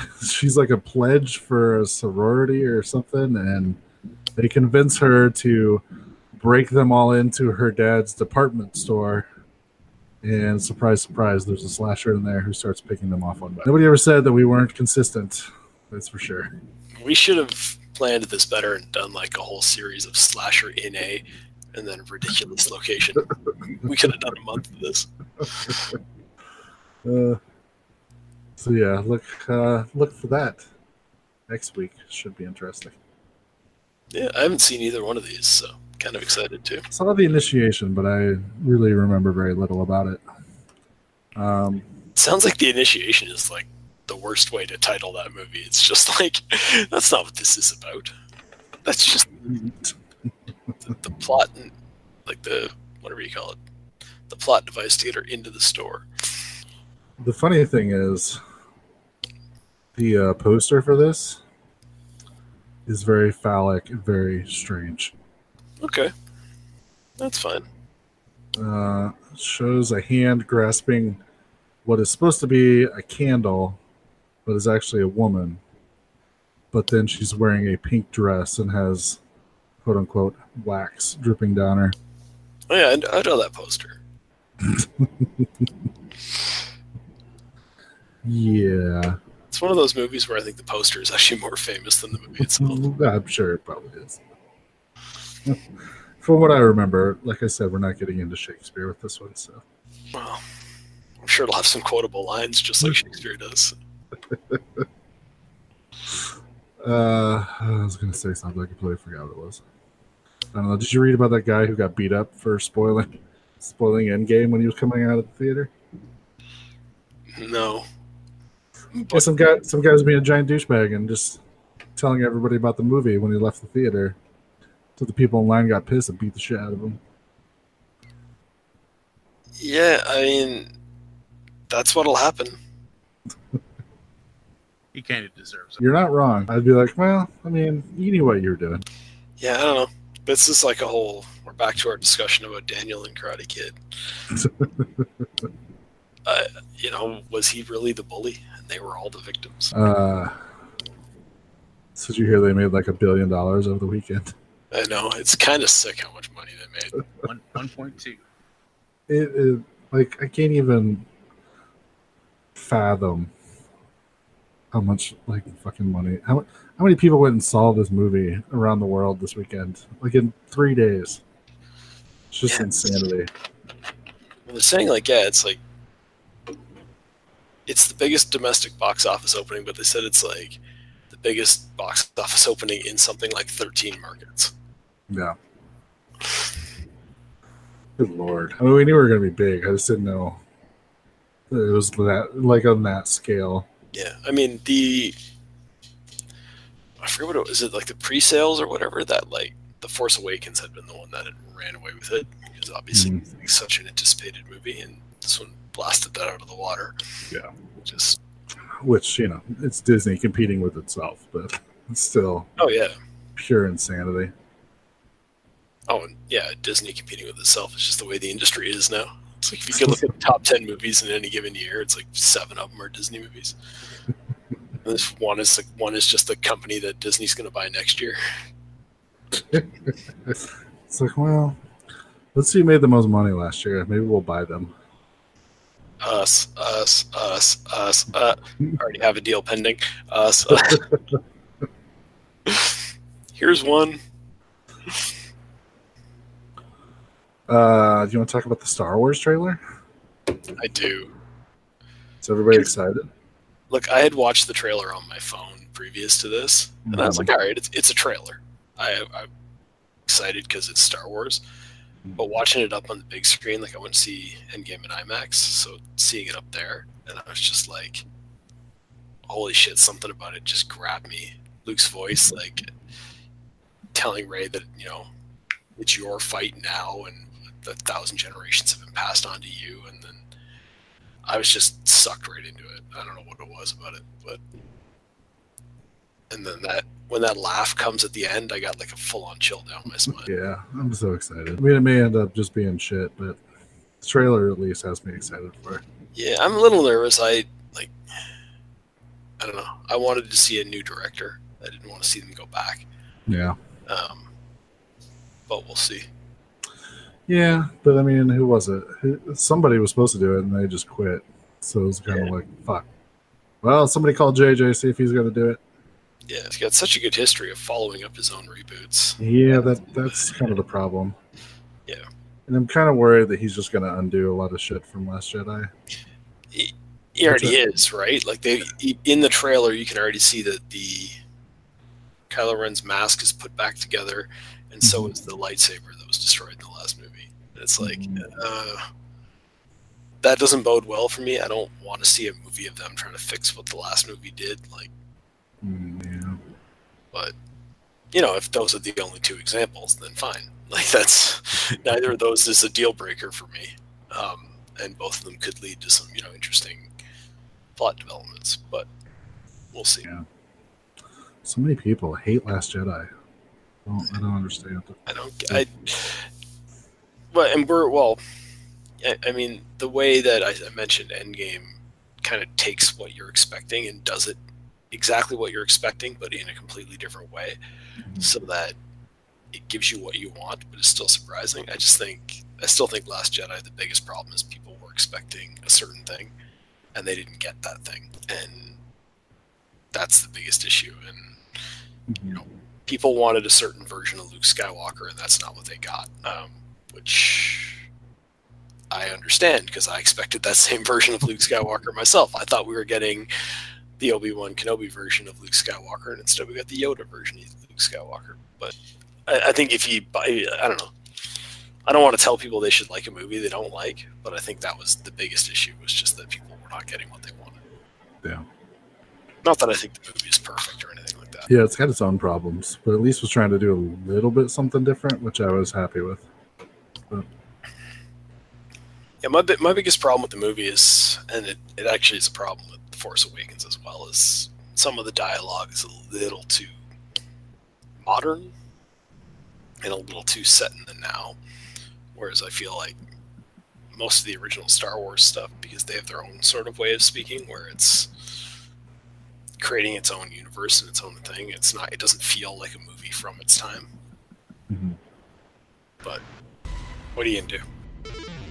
D: [LAUGHS] she's like a pledge for a sorority or something, and they convince her to break them all into her dad's department store. And surprise, surprise, there's a slasher in there who starts picking them off one by Nobody ever said that we weren't consistent. That's for sure.
E: We should have planned this better and done like a whole series of slasher in a and then ridiculous location. [LAUGHS] we could have done a month of this.
D: Uh, so yeah, look uh, look for that next week. Should be interesting.
E: Yeah, I haven't seen either one of these, so kind of excited too.
D: Saw the initiation, but I really remember very little about it. Um,
E: Sounds like the initiation is like the worst way to title that movie. It's just like [LAUGHS] that's not what this is about. That's just the, the plot and like the whatever you call it, the plot device to get her into the store.
D: the funny thing is, the uh, poster for this is very phallic and very strange.
E: Okay, that's fine.
D: uh, shows a hand grasping what is supposed to be a candle, but is actually a woman. But then she's wearing a pink dress and has quote unquote wax dripping down her.
E: Oh yeah, I, I know that poster. [LAUGHS]
D: Yeah,
E: It's one of those movies where I think the poster is actually more famous than the movie itself.
D: I'm sure it probably is. From what I remember, like I said, we're not getting into Shakespeare with this one, so
E: Well, I'm sure it'll have some quotable lines just like Shakespeare does. [LAUGHS]
D: Uh, I was gonna say something. I completely forgot what it was. I don't know. Did you read about that guy who got beat up for spoiling spoiling Endgame when he was coming out of the theater?
E: No.
D: Yeah, some guy, some guy was being a giant douchebag and just telling everybody about the movie when he left the theater. So the people in line got pissed and beat the shit out of him.
E: Yeah, I mean, that's what'll happen.
F: He kind of deserves it.
D: You're not wrong. I'd be like, well, I mean, you knew what you were doing.
E: Yeah, I don't know. This is like a whole. We're back to our discussion about Daniel and Karate Kid. [LAUGHS] uh, you know, was he really the bully, and they were all the victims?
D: Uh, so did you hear they made like a billion dollars over the weekend?
E: I know it's kind of sick how much money they made. [LAUGHS]
F: One one point two.
D: It is like I can't even fathom how much like fucking money. How how many people went and saw this movie around the world this weekend? Like in three days. It's just
E: Yeah.
D: insanity.
E: Well, they're saying like, yeah, it's like it's the biggest domestic box office opening, but they said it's like the biggest box office opening in something like 13 markets.
D: Yeah. Good lord. I mean, we knew we were going to be big. I just didn't know that it was that like on that scale.
E: Yeah, I mean the I forget what it was. Is it like the pre-sales or whatever that like the Force Awakens had been the one that had ran away with it because obviously
D: Mhm.
E: it's such an anticipated movie, and this one blasted that out of the water.
D: Yeah.
E: Just
D: Which you know, it's Disney competing with itself, but it's still
E: oh yeah,
D: pure insanity.
E: oh yeah, Disney competing with itself is just the way the industry is now. It's like if you could look at the top ten movies in any given year, it's like seven of them are Disney movies. And [LAUGHS] this one is like one is just the company that Disney's going to buy next year. [LAUGHS]
D: It's like, well, let's see who made the most money last year. Maybe we'll buy them.
E: Us, us, us, us. Uh, already have a deal pending. Us. us. [LAUGHS] Here's one.
D: Uh, do you want to talk about the Star Wars trailer?
E: I do.
D: Is everybody excited?
E: Look, I had watched the trailer on my phone previous to this, and I was like, all right, it's, it's a trailer. I, I'm excited because it's Star Wars. But watching it up on the big screen, like I went to see Endgame in IMAX, so seeing it up there, and I was just like, holy shit, something about it just grabbed me. Luke's voice, mm-hmm. like telling Rey that, you know, it's your fight now and a thousand generations have been passed on to you. And then I was just sucked right into it. I don't know what it was about it, but. And then that, when that laugh comes at the end, I got like a full on chill down my spine. [LAUGHS]
D: Yeah, I'm so excited. I mean, it may end up just being shit, but the trailer at least has me excited for it.
E: Yeah, I'm a little nervous. I like I don't know. I wanted to see a new director. I didn't want to see them go back.
D: Yeah.
E: Um, but we'll see.
D: Yeah, but I mean, who was it? Somebody was supposed to do it, and they just quit. So it was kind of like, fuck. Well, somebody called JJ, see if he's going to do it.
E: Yeah, he's got such a good history of following up his own reboots.
D: Yeah, that that's kind of the problem.
E: Yeah.
D: And I'm kind of worried that he's just going to undo a lot of shit from Last Jedi.
E: He, he already is, right? Like they he- in the trailer, you can already see that the Kylo Ren's mask is put back together, and so
D: Mhm.
E: is the lightsaber that was destroyed in the last movie. It's like,
D: Mhm.
E: uh, that doesn't bode well for me. I don't want to see a movie of them trying to fix what the last movie did. Like,
D: Mm, yeah.
E: But you know, if those are the only two examples, then fine. [LAUGHS] Like that's neither of those is a deal breaker for me, um, and both of them could lead to some you know interesting plot developments. But we'll see.
D: Yeah. So many people hate Last Jedi. I don't, I don't understand.
E: I don't. I. But and we're well. I, I mean, the way that I, I mentioned Endgame kind of takes what you're expecting and does it exactly what you're expecting, but in a completely different way, so that it gives you what you want, but it's still surprising. I just think I still think Last Jedi the biggest problem is people were expecting a certain thing, and they didn't get that thing, and that's the biggest issue. And
D: Mhm.
E: know, people wanted a certain version of Luke Skywalker, and that's not what they got. Um, which I understand because I expected that [LAUGHS] same version of Luke Skywalker myself. I thought we were getting the Obi Wan Kenobi version of Luke Skywalker, and instead we got the Yoda version of Luke Skywalker. But I, I think if you buy, I don't know. I don't want to tell people they should like a movie they don't like, but I think that was the biggest issue was just that people were not getting what they wanted.
D: Yeah.
E: Not that I think the movie is perfect or anything like that.
D: Yeah, it's got its own problems, but at least was trying to do a little bit something different, which I was happy with.
E: Yeah, my my biggest problem with the movie is, and it, it actually is a problem with Force Awakens as well, as some of the dialogue is a little too modern and a little too set in the now. Whereas I feel like most of the original Star Wars stuff, because they have their own sort of way of speaking, where it's creating its own universe and its own thing. It's not. It doesn't feel like a movie from its time.
D: Mhm.
E: But what are you gonna do?